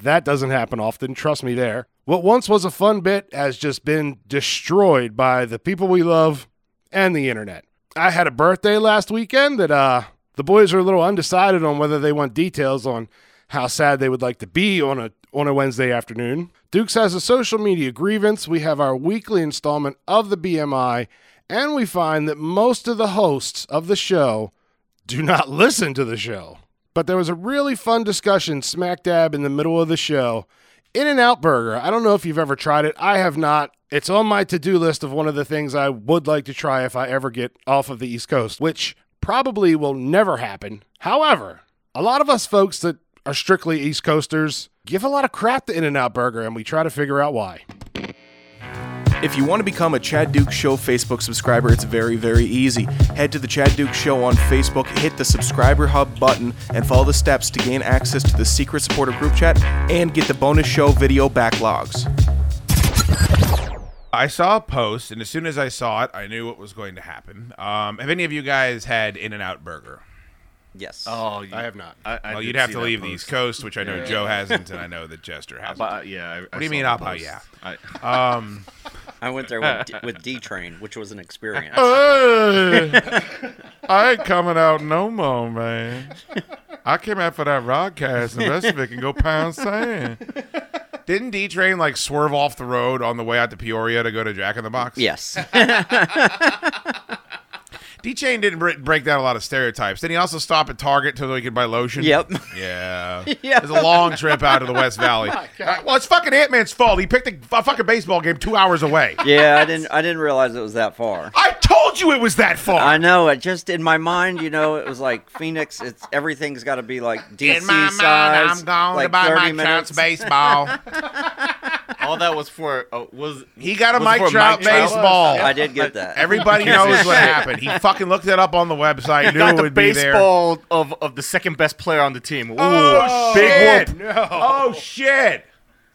That doesn't happen often, trust me there. What once was a fun bit has just been destroyed by the people we love and the internet. I had a birthday last weekend that uh the boys are a little undecided on whether they want details on how sad they would like to be on a on a Wednesday afternoon. Dukes has a social media grievance. We have our weekly installment of the BMI, and we find that most of the hosts of the show do not listen to the show. But there was a really fun discussion smack dab in the middle of the show. In and Out Burger. I don't know if you've ever tried it. I have not. It's on my to do list of one of the things I would like to try if I ever get off of the East Coast, which probably will never happen. However, a lot of us folks that are strictly East Coasters give a lot of crap to In N Out Burger, and we try to figure out why. If you want to become a Chad Duke Show Facebook subscriber, it's very, very easy. Head to the Chad Duke Show on Facebook, hit the subscriber hub button, and follow the steps to gain access to the secret supporter group chat and get the bonus show video backlogs. I saw a post, and as soon as I saw it, I knew what was going to happen. Um, have any of you guys had In and Out Burger? Yes. Oh, I have not. I, I well, you'd have to that leave the. East Coast, which I know Joe hasn't, and I know that Jester hasn't. But, yeah. I, what do you mean, up? Oh, yeah. I, Um, I went there with, D- with D Train, which was an experience. I ain't coming out no more, man. I came out for that broadcast, and the rest of it can go pound sand. Didn't D Train like swerve off the road on the way out to Peoria to go to Jack in the Box? yes. D Train didn't br- break down a lot of stereotypes. Did he also stop at Target so he could buy lotion? Yep. Yeah. Yeah. It was a long trip out to the West Valley. Uh, well, it's fucking Ant Man's fault. He picked a, a fucking baseball game two hours away. Yeah, I didn't. I didn't realize it was that far. I told you it was that far. I know. It just in my mind, you know, it was like Phoenix. It's everything's got to be like DC In my mind. I'm going like to buy 30 Mike minutes. Trout's baseball. All that was for uh, was He got a was Mike Trout Mike Trout? baseball. I did get that. Everybody knows what happened. He fucking looked it up on the website. You Knew got it the would be there. baseball of, of the second best player on the team. Ooh, Oh big shit! whoop. Oh shit!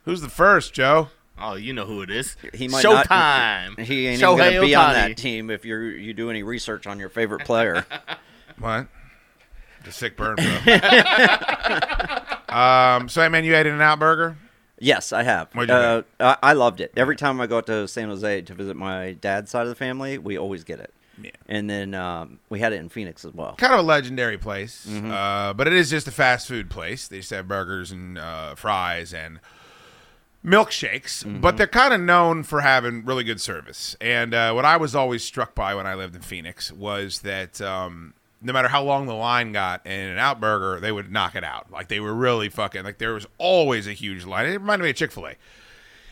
Who's the first, Joe? Oh, you know who it is. He might not- Showtime. He ain't Shohei even gonna be on that team if you you do any research on your favorite player. What? The sick burn, bro. um. So, hey, man, you ate an out burger. Yes, I have. Uh, I, I loved it. Every time I go out to San Jose to visit my dad's side of the family, we always get it. Yeah. And then um, we had it in Phoenix as well. Kind of a legendary place, Mm-hmm. uh, but it is just a fast food place. They just have burgers and uh, fries and milkshakes, Mm-hmm. but they're kind of known for having really good service. And uh, what I was always struck by when I lived in Phoenix was that um, no matter how long the line got in an out burger, they would knock it out. Like they were really fucking like there was always a huge line. It reminded me of Chick Fil A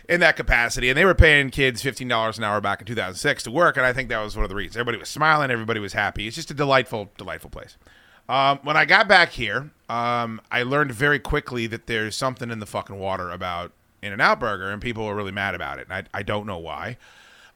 in that capacity, and they were paying kids fifteen dollars an hour back in two thousand six to work, and I think that was one of the reasons. Everybody was smiling, everybody was happy. It's just a delightful, delightful place. Um, when I got back here, um, I learned very quickly that there's something in the fucking water about In and Out Burger, and people are really mad about it. And I, I don't know why.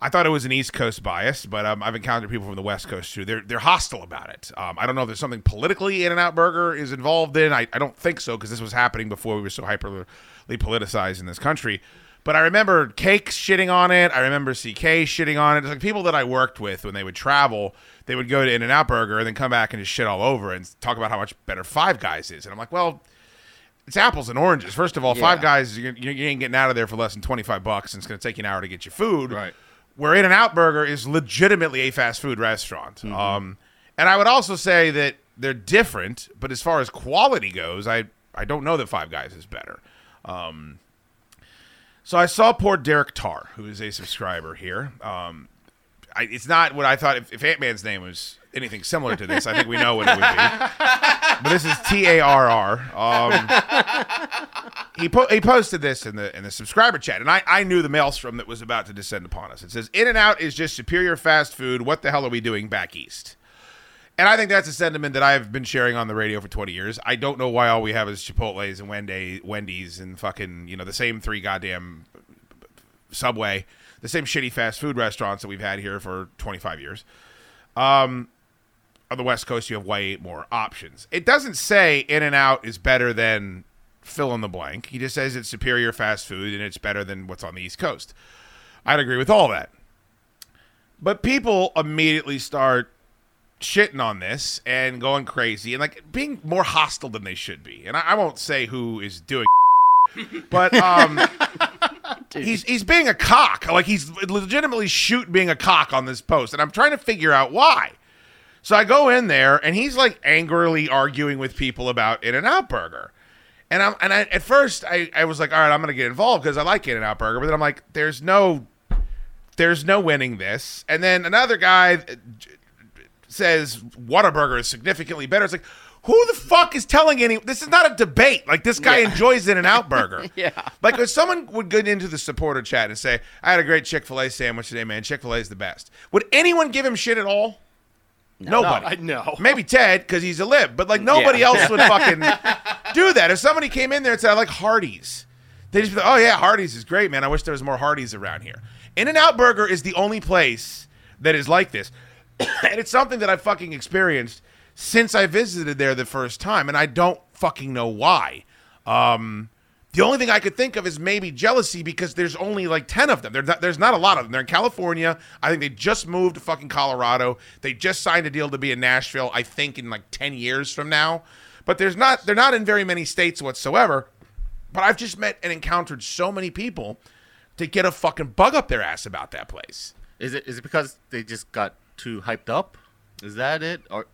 I thought it was an East Coast bias, but um, I've encountered people from the West Coast too. They're they're hostile about it. Um, I don't know if there's something politically In and Out Burger is involved in. I, I don't think so because this was happening before we were so hyperly politicized in this country. But I remember Cake shitting on it. I remember CK shitting on it. It's like people that I worked with when they would travel, they would go to In and Out Burger and then come back and just shit all over and talk about how much better Five Guys is. And I'm like, well, it's apples and oranges. First of all, Five Guys, you, you ain't getting out of there for less than 25 bucks, and it's going to take you an hour to get your food. Right. Where In and Out Burger is legitimately a fast food restaurant. Um, and I would also say that they're different, but as far as quality goes, I, I don't know that Five Guys is better. Um, so I saw poor Derek Tarr, who is a subscriber here. Um, I, it's not what I thought. If, if Ant Man's name was anything similar to this, I think we know what it would be. But this is T A R R. Um, he po- he posted this in the in the subscriber chat, and I, I knew the maelstrom that was about to descend upon us. It says, "In and Out is just superior fast food. What the hell are we doing back east?" And I think that's a sentiment that I've been sharing on the radio for 20 years. I don't know why all we have is Chipotle's and Wendy, Wendy's and fucking, you know, the same three goddamn Subway, the same shitty fast food restaurants that we've had here for 25 years. Um, on the West Coast, you have way more options. It doesn't say In and Out is better than fill in the blank. He just says it's superior fast food and it's better than what's on the East Coast. I'd agree with all that. But people immediately start shitting on this and going crazy and like being more hostile than they should be. And I, I won't say who is doing, but um, he's he's being a cock. Like he's legitimately shoot being a cock on this post, and I'm trying to figure out why. So I go in there, and he's like angrily arguing with people about In and Out Burger. And I'm and I, at first I, I was like, all right, I'm gonna get involved because I like In and Out Burger. But then I'm like, there's no there's no winning this. And then another guy uh, says Whataburger is significantly better. It's like, who the fuck is telling any? This is not a debate. Like this guy enjoys In and Out Burger. Yeah. Like if someone would get into the supporter chat and say, I had a great Chick Fil A sandwich today, man. Chick Fil A is the best. Would anyone give him shit at all? Nobody. I know. Maybe Ted because he's a lib, but like nobody Yeah. else would fucking do that. If somebody came in there and said, "I like Hardee's," they just be like, "Oh yeah, Hardee's is great, man. I wish there was more Hardee's around here." In and Out Burger is the only place that is like this, and it's something that I've fucking experienced since I visited there the first time, and I don't fucking know why. Um, the only thing I could think of is maybe jealousy because there's only like 10 of them. There's not, there's not a lot of them. They're in California. I think they just moved to fucking Colorado. They just signed a deal to be in Nashville, I think in like 10 years from now. But there's not they're not in very many states whatsoever. But I've just met and encountered so many people to get a fucking bug up their ass about that place. Is it is it because they just got too hyped up? Is that it? Or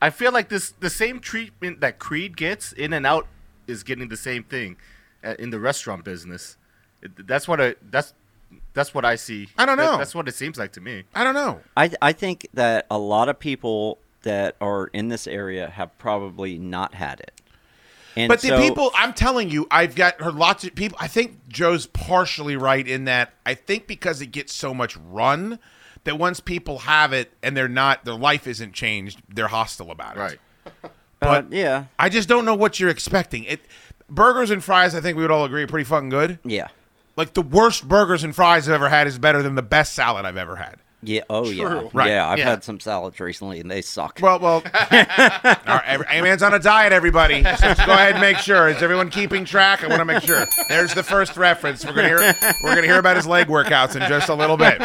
I feel like this the same treatment that Creed gets in and out is getting the same thing in the restaurant business. That's what I that's That's what I see. I don't That- know. that's what it seems like to me. I don't know. I I think that a lot of people that are in this area have probably not had it. And but the people, I'm telling you, I've got heard lots of people. I think Joe's partially right in that. I think because it gets so much run that once people have it and they're not, their life isn't changed, they're hostile about it. Right. But Uh, yeah, I just don't know what you're expecting. It burgers and fries. I think we would all agree are pretty fucking good. yeah, Like the worst burgers and fries I've ever had is better than the best salad I've ever had. yeah. Oh yeah, Right. yeah. I've Yeah. had some salads recently and they suck. Well, well, all right, every, man's on a diet, everybody. So just go ahead and make sure. Is everyone keeping track? I want to make sure. There's the first reference. We're gonna hear. We're gonna hear about his leg workouts in just a little bit.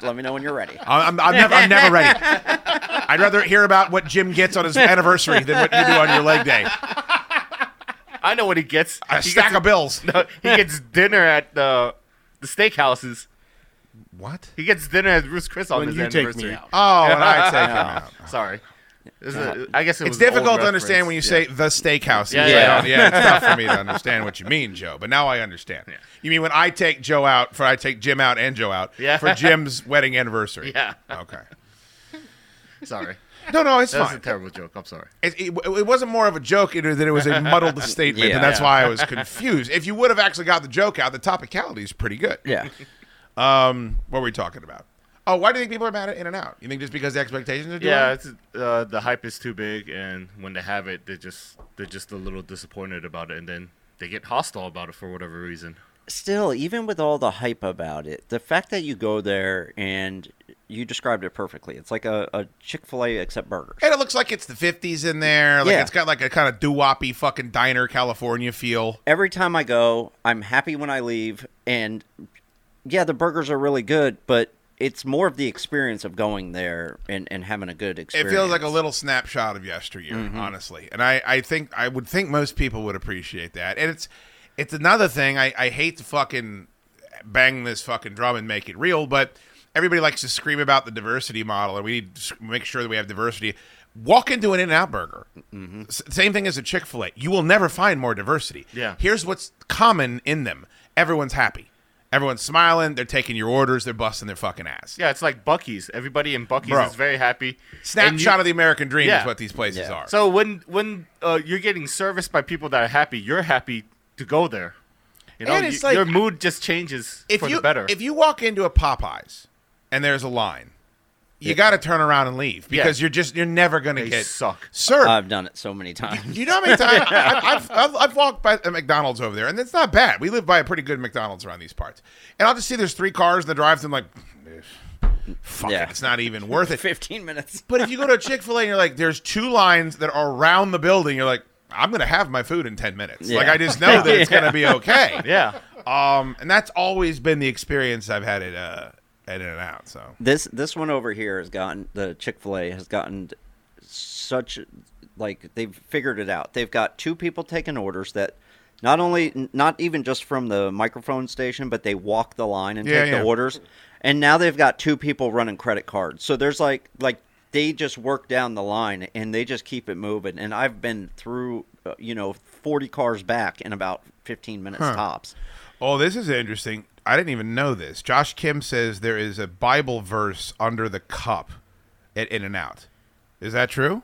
Let me know when you're ready. I'm, I'm, never, I'm never ready. I'd rather hear about what Jim gets on his anniversary than what you do on your leg day. I know what he gets. A he stack gets of bills. No, he gets dinner at the the steakhouses. What? He gets dinner at Ruth's Chris on When his you take anniversary. me out. Oh, and I take him out. Sorry. This is a- I guess it It's was difficult to understand reference. when you Yeah. say the steakhouse. Yeah, yeah, yeah. yeah. It's tough for me to understand what you mean, Joe. But now I understand. You mean when I take Joe out for I take Jim out and Joe out Yeah. for Jim's wedding anniversary? Yeah. Okay. Sorry. No, no, it's That was fine. a terrible joke. I'm sorry. It, it, it wasn't more of a joke it- than it was a muddled statement, Yeah. and that's Yeah. why I was confused. If you would have actually got the joke out, the topicality is pretty good. Yeah. Um, what were we talking about? Oh, why do you think people are mad at In and Out? You think just because the expectations are too Yeah, high? it's, uh, the hype is too big, and when they have it, they just they're just a little disappointed about it, and then they get hostile about it for whatever reason. Still, even with all the hype about it, the fact that you go there and you described it perfectly. It's like a, a Chick Fil A except burgers. And it looks like it's the 50s in there. Like Yeah. it's got like a kind of doo-woppy fucking diner California feel. Every time I go, I'm happy when I leave, and yeah, the burgers are really good, but it's more of the experience of going there and, and having a good experience. It feels like a little snapshot of yesteryear, Mm-hmm. honestly. And I, I think I would think most people would appreciate that. And it's it's another thing. I, I hate to fucking bang this fucking drum and make it real, but everybody likes to scream about the diversity model, and we need to make sure that we have diversity. Walk into an In-N-Out Burger. Mm-hmm. S- same thing as a Chick Fil A. You will never find more diversity. Yeah. Here's what's common in them. Everyone's happy. Everyone's smiling. They're taking your orders. They're busting their fucking ass. Yeah, it's like Buc-ee's. Everybody in Buc-ee's Bro. is very happy. Snapshot you- of the American dream Yeah. is what these places Yeah. are. So when when uh, you're getting serviced by people that are happy, you're happy to go there. You know, And it's you- like- your mood just changes if for you the better. if you walk into a Popeyes and there's a line, you got to turn around and leave because Yeah. you're just you're never going to They get suck. Sir, I've done it so many times. you know how many times I, I've, I've I've walked by a McDonald's over there and it's not bad. We live by a pretty good McDonald's around these parts, and I'll just see there's three cars in the drive-thru. I'm like, fuck Yeah. it, it's not even worth it. 15 minutes. But if you go to a Chick Fil A and you're like, there's two lines that are around the building, you're like, I'm gonna have my food in ten minutes. Like Yeah. I just know that it's gonna be okay. yeah, Um, and that's always been the experience I've had at uh at In and Out. So This this one over here has gotten the Chick Fil A has gotten such like they've figured it out. They've got two people taking orders that not only not even just from the microphone station, but they walk the line and Yeah, take yeah. the orders. And now they've got two people running credit cards. So there's like like they just work down the line and they just keep it moving. And I've been through uh, you know 40 cars back in about 15 minutes tops. Oh, this is interesting. I didn't even know this. Josh Kim says there is a Bible verse under the cup at In and Out. Is that true?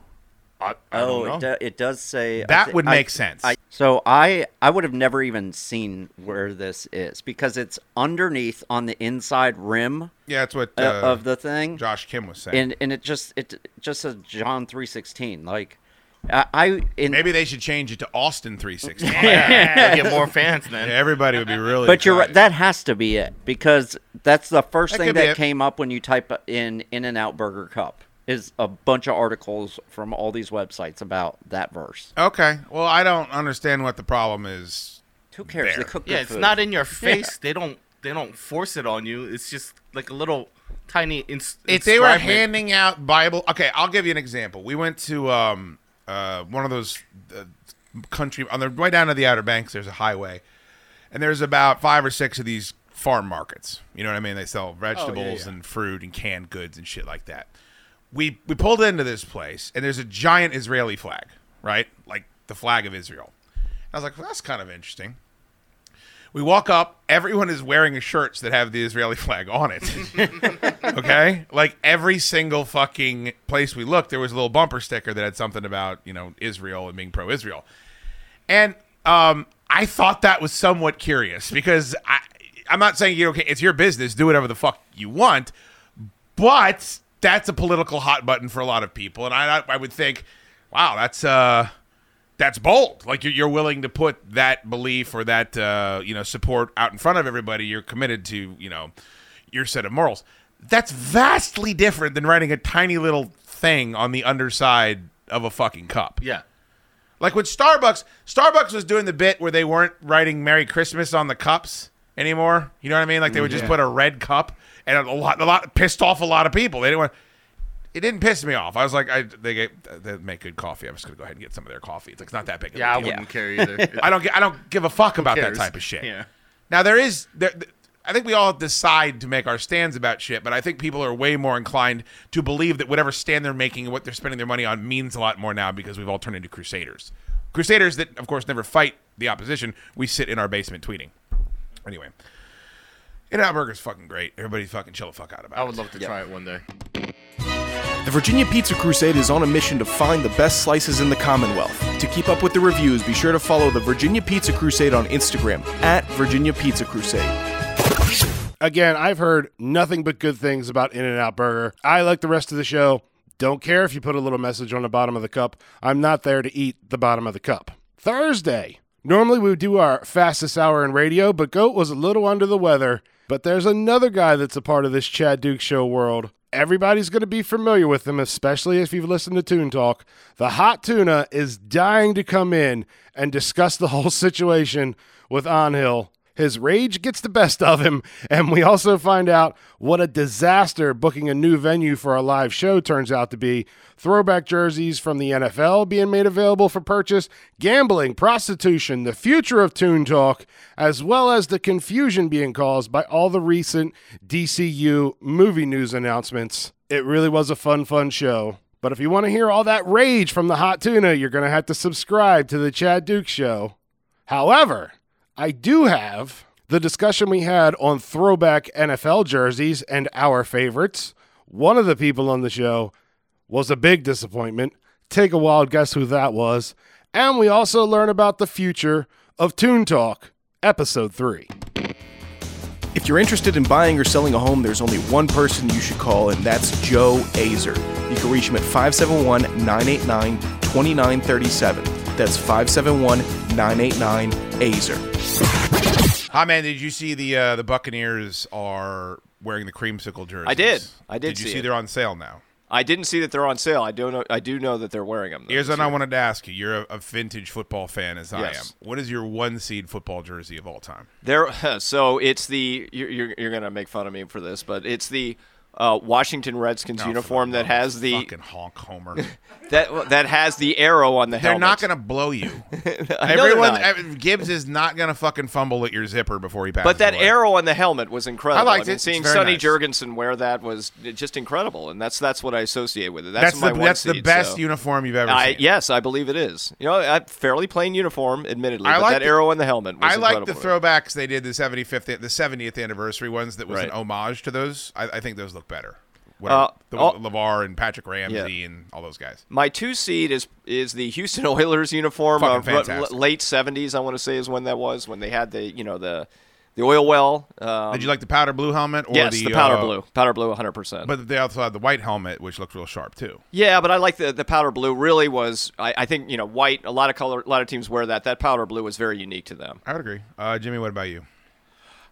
I, I oh, don't know. it, do, it does say That thi- would I- make sense. I, so I I would have never even seen where this is because it's underneath on the inside rim Yeah, that's what uh, of the thing, Josh Kim was saying. and and it just it just says John three sixteen. Like I, I in, Maybe they should change it to Austin 3:16. yeah, get more fans then. Everybody would be really. but you're right. That has to be it because that's the first That thing that came up when you type in In and Out Burger Cup is a bunch of articles from all these websites about that verse. Okay. Well, I don't understand what the problem is. Who cares? There. They cook Yeah, it's food. not in your face. They don't they don't force it on you. It's just like a little tiny. Ins- If they were handing out Bible, okay, I'll give you an example. We went to um, uh, one of those uh, country on the way down to the Outer Banks. There's a highway, and there's about five or six of these farm markets. You know what I mean? They sell vegetables yeah. and fruit and canned goods and shit like that. We we pulled into this place, and there's a giant Israeli flag, right? Like the flag of Israel. I was like, well, that's kind of interesting. We walk up, everyone is wearing shirts that have the Israeli flag on it. okay? Like every single fucking place we looked, there was a little bumper sticker that had something about, you know, Israel and being pro Israel. And um, I thought that was somewhat curious because I, I'm not saying you okay, it's your business, do whatever the fuck you want, but that's a political hot button for a lot of people, and I I would think, wow, that's uh that's bold. Like you're, you're willing to put that belief or that uh, you know support out in front of everybody. You're committed to you know your set of morals. That's vastly different than writing a tiny little thing on the underside of a fucking cup. Yeah. Like when Starbucks, Starbucks was doing the bit where they weren't writing "Merry Christmas" on the cups anymore. You know what I mean? Like they would just put a red cup, and a lot, a lot pissed off a lot of people. They didn't want. It didn't piss me off. I was like, I they get, they make good coffee. I'm just gonna go ahead and get some of their coffee. It's like it's not that big. Of a Yeah, I wouldn't care either. I don't. gi- I don't give a fuck about that type of shit. Yeah. Now there is there. I think we all decide to make our stands about shit, but I think people are way more inclined to believe that whatever stand they're making and what they're spending their money on means a lot more now because we've all turned into crusaders. Crusaders that, of course, never fight the opposition. We sit in our basement tweeting. Anyway, In Out Burger's fucking great. Everybody fucking chill the fuck out about it. I would love to try it one day. The Virginia Pizza Crusade is on a mission to find the best slices in the Commonwealth. To keep up with the reviews, be sure to follow the Virginia Pizza Crusade on Instagram at Virginia Pizza Crusade. Again, I've heard nothing but good things about In N Out Burger. I like the rest of the show. Don't care if you put a little message on the bottom of the cup. I'm not there to eat the bottom of the cup. Thursday. Normally we would do our fastest hour in radio, but Goat was a little under the weather. But there's another guy that's a part of this Chad Duke show world. Everybody's going to be familiar with him, especially if you've listened to Toon Talk. The Hot Tuna is dying to come in and discuss the whole situation with Onhill. His rage gets the best of him, and we also find out what a disaster booking a new venue for a live show turns out to be. Throwback jerseys from the NFL being made available for purchase, gambling, prostitution, the future of Toon Talk, as well as the confusion being caused by all the recent DCU movie news announcements. It really was a fun, fun show. But if you want to hear all that rage from the Hot Tuna, you're going to have to subscribe to the Chad Duke Show. However, I do have the discussion we had on throwback NFL jerseys and our favorites. One of the people on the show was a big disappointment. Take a wild guess who that was. And we also learn about the future of Toon Talk, Episode 3. If you're interested in buying or selling a home, there's only one person you should call, and that's Joe Azer. You can reach him at 571 989 2937. That's 571 989 Azer. Hi man, did you see the uh, the Buccaneers are wearing the creamsicle jerseys? I did. I did Did you see see it. they're on sale now? I didn't see that they're on sale. I don't. know. I do know that they're wearing them. though, Here's what I wanted to ask you. You're a, a vintage football fan as I Yes. am. What is your one seed football jersey of all time? There, so it's the you're you're, you're gonna make fun of me for this, but it's the uh, Washington Redskins for uniform that has the fucking honk homer. that that has the arrow on the helmet. They're helmet. not going to blow you. I know they're Everyone, not. ev- Gibbs is not going to fucking fumble at your zipper before he passes. But that away. arrow on the helmet was incredible. I liked it. Seeing very Sonny nice. Jurgensen wear that was just incredible, and that's that's what I associate with it. That's, That's my the one that's the seed, best so. uniform you've ever I, seen. yes, I believe it is. You know, a fairly plain uniform, admittedly, I but like that the- arrow on the helmet was I like the incredible. throwbacks they did the 75th, the 70th anniversary ones that was Right. an homage to those. I, I think those look better. Uh, Whatever. the all- LaVar and Patrick Ramsey Yeah. and all those guys. My two seed is is the Houston Oilers uniform Fucking of what, fantastic. late seventies. I want to say is when that was when they had the you know the the oil well. Um, Did you like the powder blue helmet? Or yes, the, the, powder uh, blue, powder blue, one hundred percent. But they also had the white helmet, which looked real sharp too. Yeah, but I like the the powder blue. Really was I, I think you know white. A lot of color, a lot of teams wear that. That powder blue was very unique to them. I would agree. Uh, Jimmy, what about you?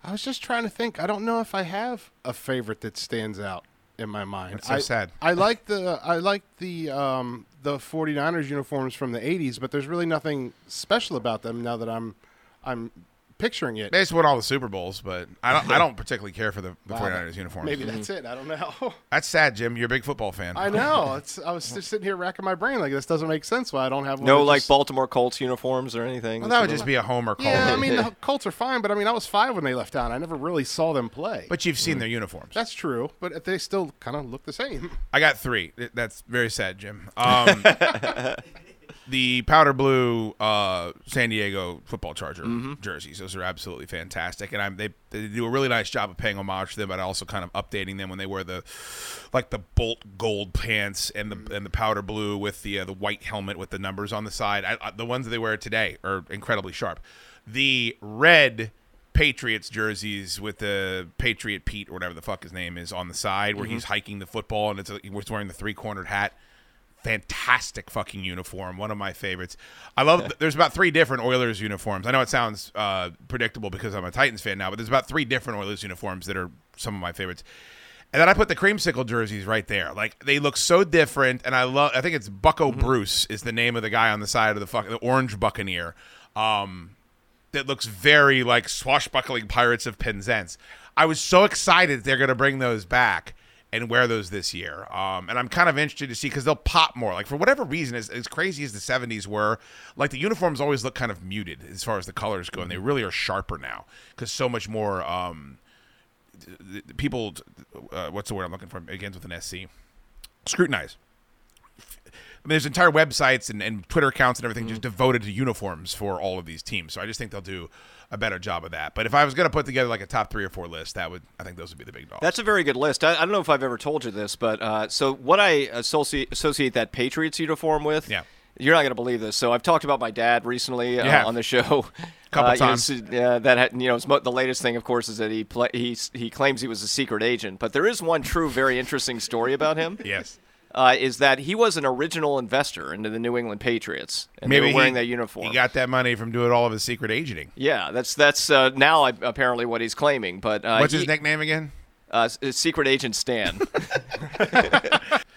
I was just trying to think. I don't know if I have a favorite that stands out in my mind. That's so I, sad. I like the I like the um, the 49ers uniforms from the 80s, but there's really nothing special about them now that I'm I'm picturing it. They just won all the Super Bowls, but I don't. I don't particularly care for the, the Wow, 49ers uniforms. Maybe that's it. I don't know. That's sad, Jim. You're a big football fan. I know. It's I was just sitting here racking my brain like this doesn't make sense why I don't have one. No that like just- Baltimore Colts uniforms or anything. Well, that would just be a homer call. Yeah, I mean the Colts are fine, but I mean I was five when they left town. I never really saw them play. But you've seen their uniforms. That's true, but they still kind of look the same. I got three. That's very sad, Jim. Um, the powder blue uh, San Diego football charger Mm-hmm. jerseys. Those are absolutely fantastic, and I'm, they they do a really nice job of paying homage to them, but also kind of updating them when they wear the like the bolt gold pants and the and the powder blue with the uh, the white helmet with the numbers on the side. I, I, the ones that they wear today are incredibly sharp. The red Patriots jerseys with the Patriot Pete or whatever the fuck his name is on the side, where he's hiking the football and it's a, he's wearing the three cornered hat fantastic fucking uniform. One of my favorites. I love. there's about three different Oilers uniforms. I know it sounds uh, predictable because I'm a Titans fan now, but there's about three different Oilers uniforms that are some of my favorites. And then I put the creamsicle jerseys right there. Like they look so different, and I love. I think it's Bucco Bruce is the name of the guy on the side of the fuck the orange Buccaneer. Um, that looks very like swashbuckling Pirates of Penzance. I was so excited they're going to bring those back and wear those this year. Um, and I'm kind of interested to see because they'll pop more. Like for whatever reason, as, as crazy as the 70s were, like the uniforms always look kind of muted as far as the colors go, and they really are sharper now because so much more um, people. Uh, what's the word I'm looking for? It begins with an SC. Scrutinize. I mean, there's entire websites and, and Twitter accounts and everything just devoted to uniforms for all of these teams. So I just think they'll do a better job of that. But if I was going to put together like a top three or four list, that would I think those would be the big dogs. That's a very good list. I, I don't know if I've ever told you this, but uh, so what I associate, associate that Patriots uniform with. Yeah. You're not going to believe this. So I've talked about my dad recently uh, on the show. Couple Uh, you know, times. that had, you know it's mo- the latest thing, of course, is that he he he claims he was a secret agent. But there is one true, very interesting story about him. yes. Uh, is that he was an original investor into the New England Patriots, and Maybe they were wearing he, that uniform. He got that money from doing all of his secret agenting. yeah, that's that's uh, now uh, apparently what he's claiming. But uh, What's he- his nickname again? Uh, Secret Agent Stan.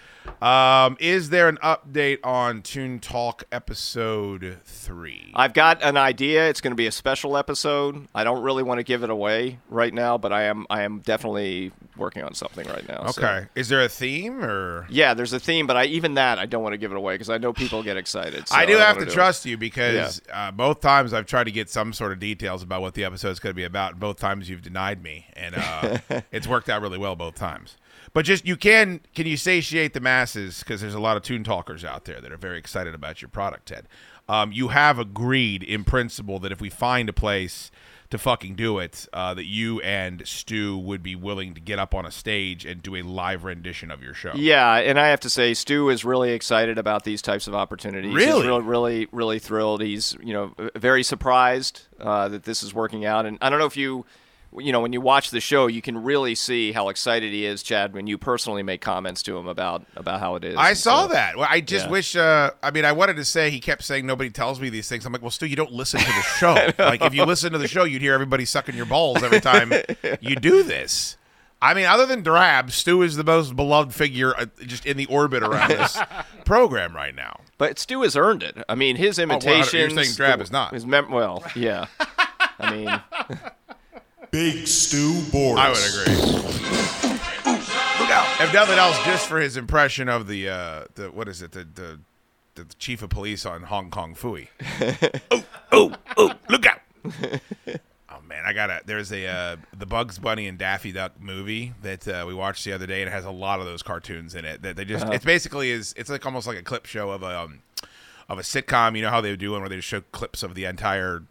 Um, is there an update on Toon Talk episode three? I've got an idea. It's going to be a special episode. I don't really want to give it away right now, but I am I am definitely working on something right now. so- Okay. Is there a theme or? Yeah, there's a theme, but I even that I don't want to give it away because I know people get excited. so I do don't have to do it. trust you because uh, both times I've tried to get some sort of details about what the episode is going to be about. and Both times you've denied me, and uh, it's worked out really well both times. But just you can can you satiate the masses because there's a lot of Toon talkers out there that are very excited about your product, Ted. Um, you have agreed in principle that if we find a place to fucking do it, uh, that you and Stu would be willing to get up on a stage and do a live rendition of your show. Yeah, and I have to say, Stu is really excited about these types of opportunities. Really? He's really, really, really thrilled. He's, you know, very surprised uh, that this is working out. And I don't know if you, you know, when you watch the show, you can really see how excited he is, Chad, when you personally make comments to him about about how it is. I saw so- that. Well, I just Yeah. wish. Uh, I mean, I wanted to say he kept saying nobody tells me these things. I'm like, well, Stu, you don't listen to the show. like, if you listen to the show, you'd hear everybody sucking your balls every time you do this. I mean, other than Drab, Stu is the most beloved figure uh, just in the orbit around this program right now. But Stu has earned it. I mean, his well, imitations. you're saying Drab is not. His mem- well, yeah. I mean, Big Stu Boris. I would agree. Look out! If nothing else, just for his impression of the uh, the what is it the the, the chief of police on Hong Kong Phooey. oh oh oh! Look out! Oh man, I got to There's a uh, the Bugs Bunny and Daffy Duck movie that uh, we watched the other day, and it has a lot of those cartoons in it. That they just Uh-huh. it's basically is it's like almost like a clip show of a um, of a sitcom. You know how they do one where they just show clips of the entire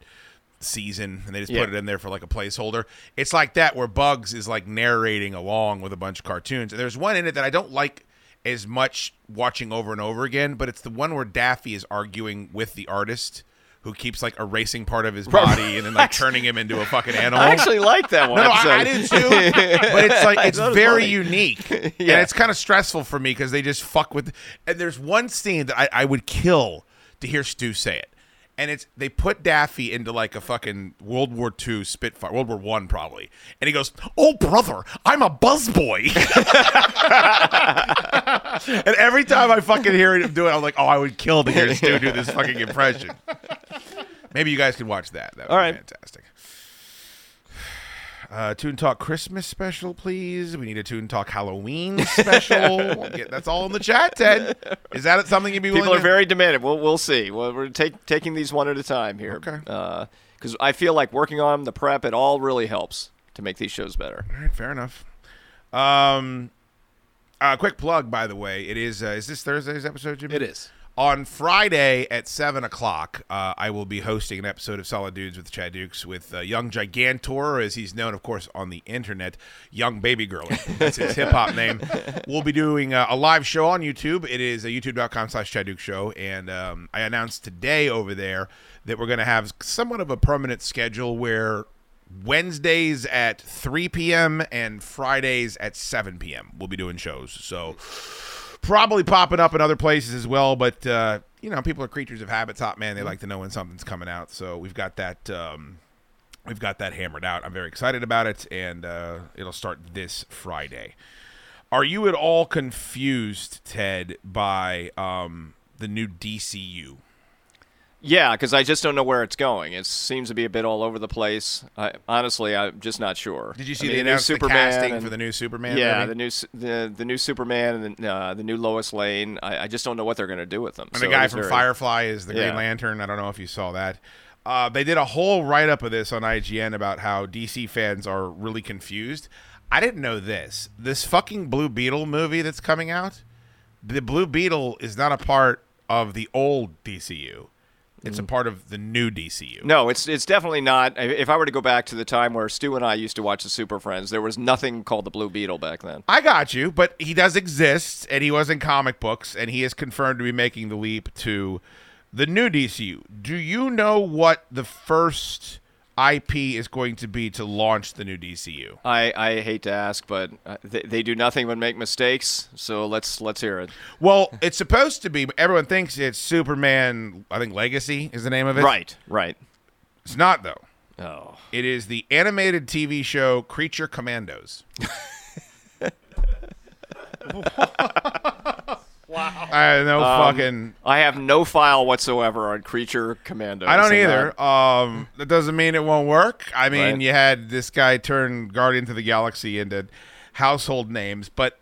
season and they just Yeah. put it in there for like a placeholder. It's like that where Bugs is like narrating along with a bunch of cartoons. And there's one in it that I don't like as much watching over and over again, but it's the one where Daffy is arguing with the artist who keeps like erasing part of his body and then like turning him into a fucking animal. I actually like that one. No, no, I, I did too. But it's like it's thought it was very funny. unique, and it's kind of stressful for me because they just fuck with. And there's one scene that I, I would kill to hear Stu say it, and it's they put Daffy into like a fucking World War II Spitfire, World War One probably, and he goes, "Oh brother, I'm a buzzboy." and every time I fucking hear him do it, I'm like, "Oh, I would kill to hear Stu do this fucking impression." Maybe you guys can watch that. That would All be right. fantastic. Uh, Toon Talk Christmas special, please. We need a Toon Talk Halloween special. We'll get- that's all in the chat, Ted. Is that something you'd be willing to do? People are to- very demanding. We'll we'll see. Well, we're take, taking these one at a time here. Okay. Because I feel like working on the prep, it all really helps to make these shows better. All right, fair enough. Um, uh, quick plug, by the way. It is. Uh, is this Thursday's episode, Jimmy? It is. On Friday at 7 o'clock, uh, I will be hosting an episode of Solid Dudes with Chad Dukes with uh, Young Gigantor, as he's known, of course, on the internet, Young Baby Girl. That's his hip hop name. We'll be doing uh, a live show on YouTube. It is uh, youtube.com slash Chad Dukes Show. And um, I announced today over there that we're going to have somewhat of a permanent schedule where Wednesdays at 3 p.m. and Fridays at 7 p.m. We'll be doing shows. So probably popping up in other places as well. But uh, you know, people are creatures of habit. Top man, they like to know when something's coming out. So we've got that. Um, we've got that hammered out. I'm very excited about it, and uh, it'll start this Friday. Are you at all confused, Ted, by um, the new DCU? Yeah, because I just don't know where it's going. It seems to be a bit all over the place. I, honestly, I'm just not sure. Did you see I mean, new announced the Superman casting and- for the new Superman Yeah, movie? the new the the new Superman and the, uh, the new Lois Lane. I, I just don't know what they're going to do with them. And So the guy from very- Firefly is the Green Yeah. Lantern. I don't know if you saw that. Uh, they did a whole write up of this on IGN about how DC fans are really confused. I didn't know this. This fucking Blue Beetle movie that's coming out, the Blue Beetle is not a part of the old DCU. It's a mm. part of the new DCU. No, it's it's definitely not. If I were to go back to the time where Stu and I used to watch the Super Friends, there was nothing called the Blue Beetle back then. I got you, but he does exist, and he was in comic books, and he is confirmed to be making the leap to the new DCU. Do you know what the first IP is going to be to launch the new DCU? I, I hate to ask, but uh, they, they do nothing but make mistakes. So let's let's hear it. Well, it's supposed to be. Everyone thinks it's Superman. I think Legacy is the name of it. Right, right. It's not though. Oh. It is the animated TV show Creature Commandos. Wow. I have no Um, fucking. I have no file whatsoever on Creature Commandos. I don't I'm either. not- Um, that doesn't mean it won't work. I mean, Right. you had this guy turn Guardian of the Galaxy into household names, but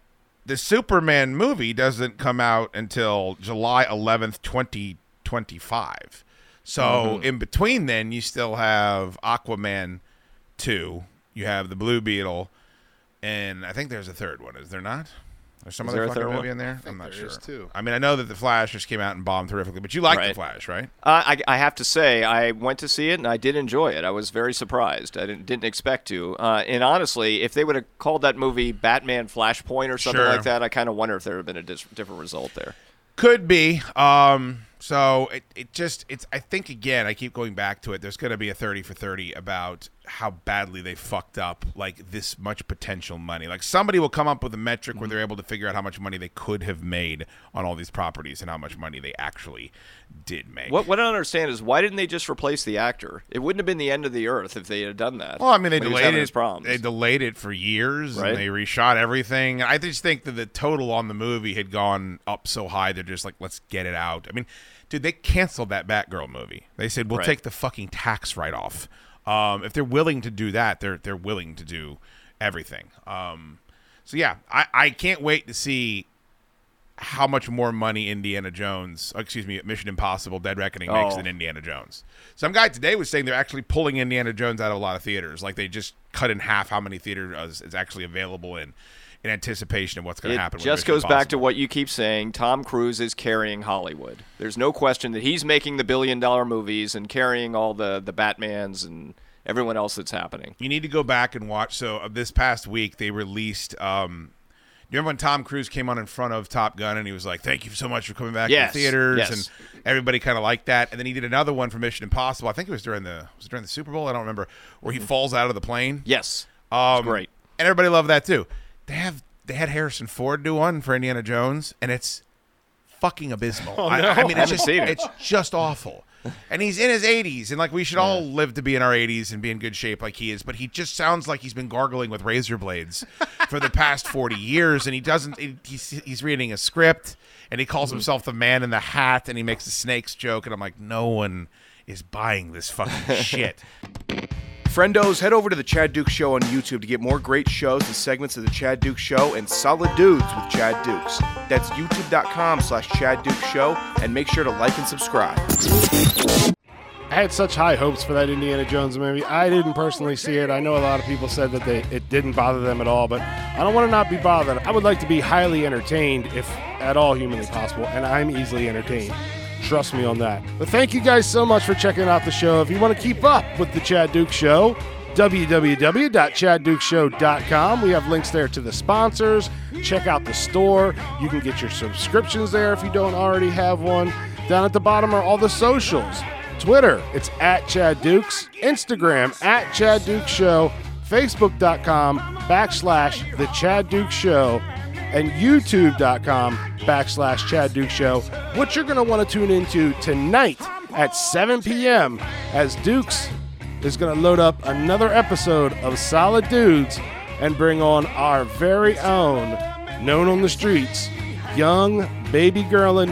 the Superman movie doesn't come out until July 11th, 2025. So Mhm. in between then, you still have Aquaman 2, you have the Blue Beetle, and I think there's a third one. Is there not? There's some Is other there a fucking third movie in there. I think I'm not there sure. is, too. I mean, I know that the Flash just came out and bombed terrifically, but you like the Right. Flash, right? Uh, I, I have to say, I went to see it and I did enjoy it. I was very surprised. I didn't, didn't expect to. Uh, and honestly, if they would have called that movie Batman Flashpoint or something Sure. like that, I kind of wonder if there would have been a dis- different result there. Could be. Um, so it, it just it's I think again I keep going back to it. There's going to be a thirty for thirty about how badly they fucked up like this much potential money. Like somebody will come up with a metric where mm-hmm. they're able to figure out how much money they could have made on all these properties and how much money they actually did make. What, what I don't understand is why didn't they just replace the actor? It wouldn't have been the end of the earth if they had done that. Well, I mean, they delayed it. problems. They delayed it for years, Right. and they reshot everything. I just think that the total on the movie had gone up so high. They're just like, let's get it out. I mean, dude, they canceled that Batgirl movie. They said we'll Right. take the fucking tax write off. Um, if they're willing to do that, they're they're willing to do everything. Um, so yeah, I, I can't wait to see how much more money Indiana Jones, oh, excuse me, Mission Impossible: Dead Reckoning makes Oh. than Indiana Jones. Some guy today was saying they're actually pulling Indiana Jones out of a lot of theaters. Like they just cut in half how many theaters is actually available in in anticipation of what's going to happen. with just goes back to what you keep saying. Tom Cruise is carrying Hollywood. There's no question that he's making the billion dollar movies and carrying all the, the Batmans and everyone else that's happening. You need to go back and watch. So uh, this past week they released. Um, you remember when Tom Cruise came on in front of Top Gun and he was like, "Thank you so much for coming back Yes, to the theaters," yes. and everybody kind of liked that. And then he did another one for Mission Impossible. I think it was during the was it during the Super Bowl. I don't remember where he falls out of the plane. Yes, um, great. and everybody loved that too. They have they had Harrison Ford do one for Indiana Jones, and it's fucking abysmal. Oh, I, no. I mean, Haven't it's just it. it's just awful. And he's in his 80s, and like we should all live to be in our 80s and be in good shape like he is. But he just sounds like he's been gargling with razor blades for the past 40 years, and he doesn't. he- He's he's reading a script, and he calls mm-hmm. himself the man in the hat, and he makes the snakes joke, and I'm like, no one is buying this fucking shit. Friendos, head over to the Chad Duke Show on YouTube to get more great shows and segments of the Chad Duke Show and Solid Dudes with Chad Dukes. That's youtube.com slash Chad Duke Show, and make sure to like and subscribe. I had such high hopes for that Indiana Jones movie. I didn't personally see it. I know a lot of people said that they it didn't bother them at all, but I don't want to not be bothered. I would like to be highly entertained if at all humanly possible, and I'm easily entertained. Trust me on that. But thank you guys so much for checking out the show. If you want to keep up with the Chad Duke Show, www.chaddukeshow.com. We have links there to the sponsors. Check out the store. You can get your subscriptions there if you don't already have one. Down at the bottom are all the socials. Twitter, it's at Chad Dukes. Instagram, at Chad Duke Show. Facebook.com backslash The Chad Duke Show. And YouTube.com backslash Chad Duke Show, which you're going to want to tune into tonight at 7 p.m. as Dukes is going to load up another episode of Solid Dudes and bring on our very own, known on the streets, young baby girlin,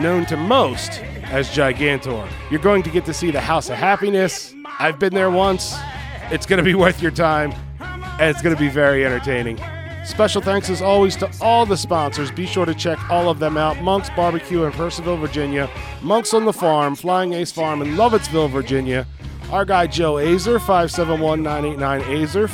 known to most as Gigantor. You're going to get to see the House of Happiness. I've been there once. It's going to be worth your time, and it's going to be very entertaining. Special thanks as always to all the sponsors. Be sure to check all of them out. Monk's Barbecue in Purcellville, Virginia. Monks on the Farm, Flying Ace Farm in Lovettsville, Virginia. Our guy Joe Azer, 571-989 Azer,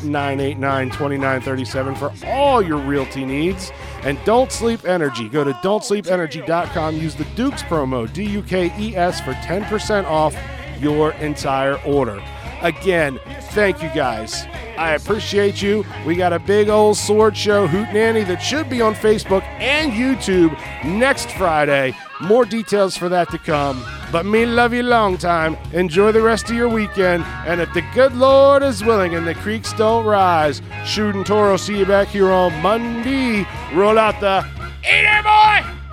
571-989-2937 for all your realty needs. And Don't Sleep Energy. Go to don'tsleepenergy.com. Use the Dukes promo, D-U-K-E-S, for 10% off your entire order. Again, thank you guys. I appreciate you. We got a big old sword show, Hoot Nanny, that should be on Facebook and YouTube next Friday. More details for that to come. But me love you long time. Enjoy the rest of your weekend. And if the good Lord is willing and the creeks don't rise, shooting Toro, see you back here on Monday. Roll out the Eater Boy!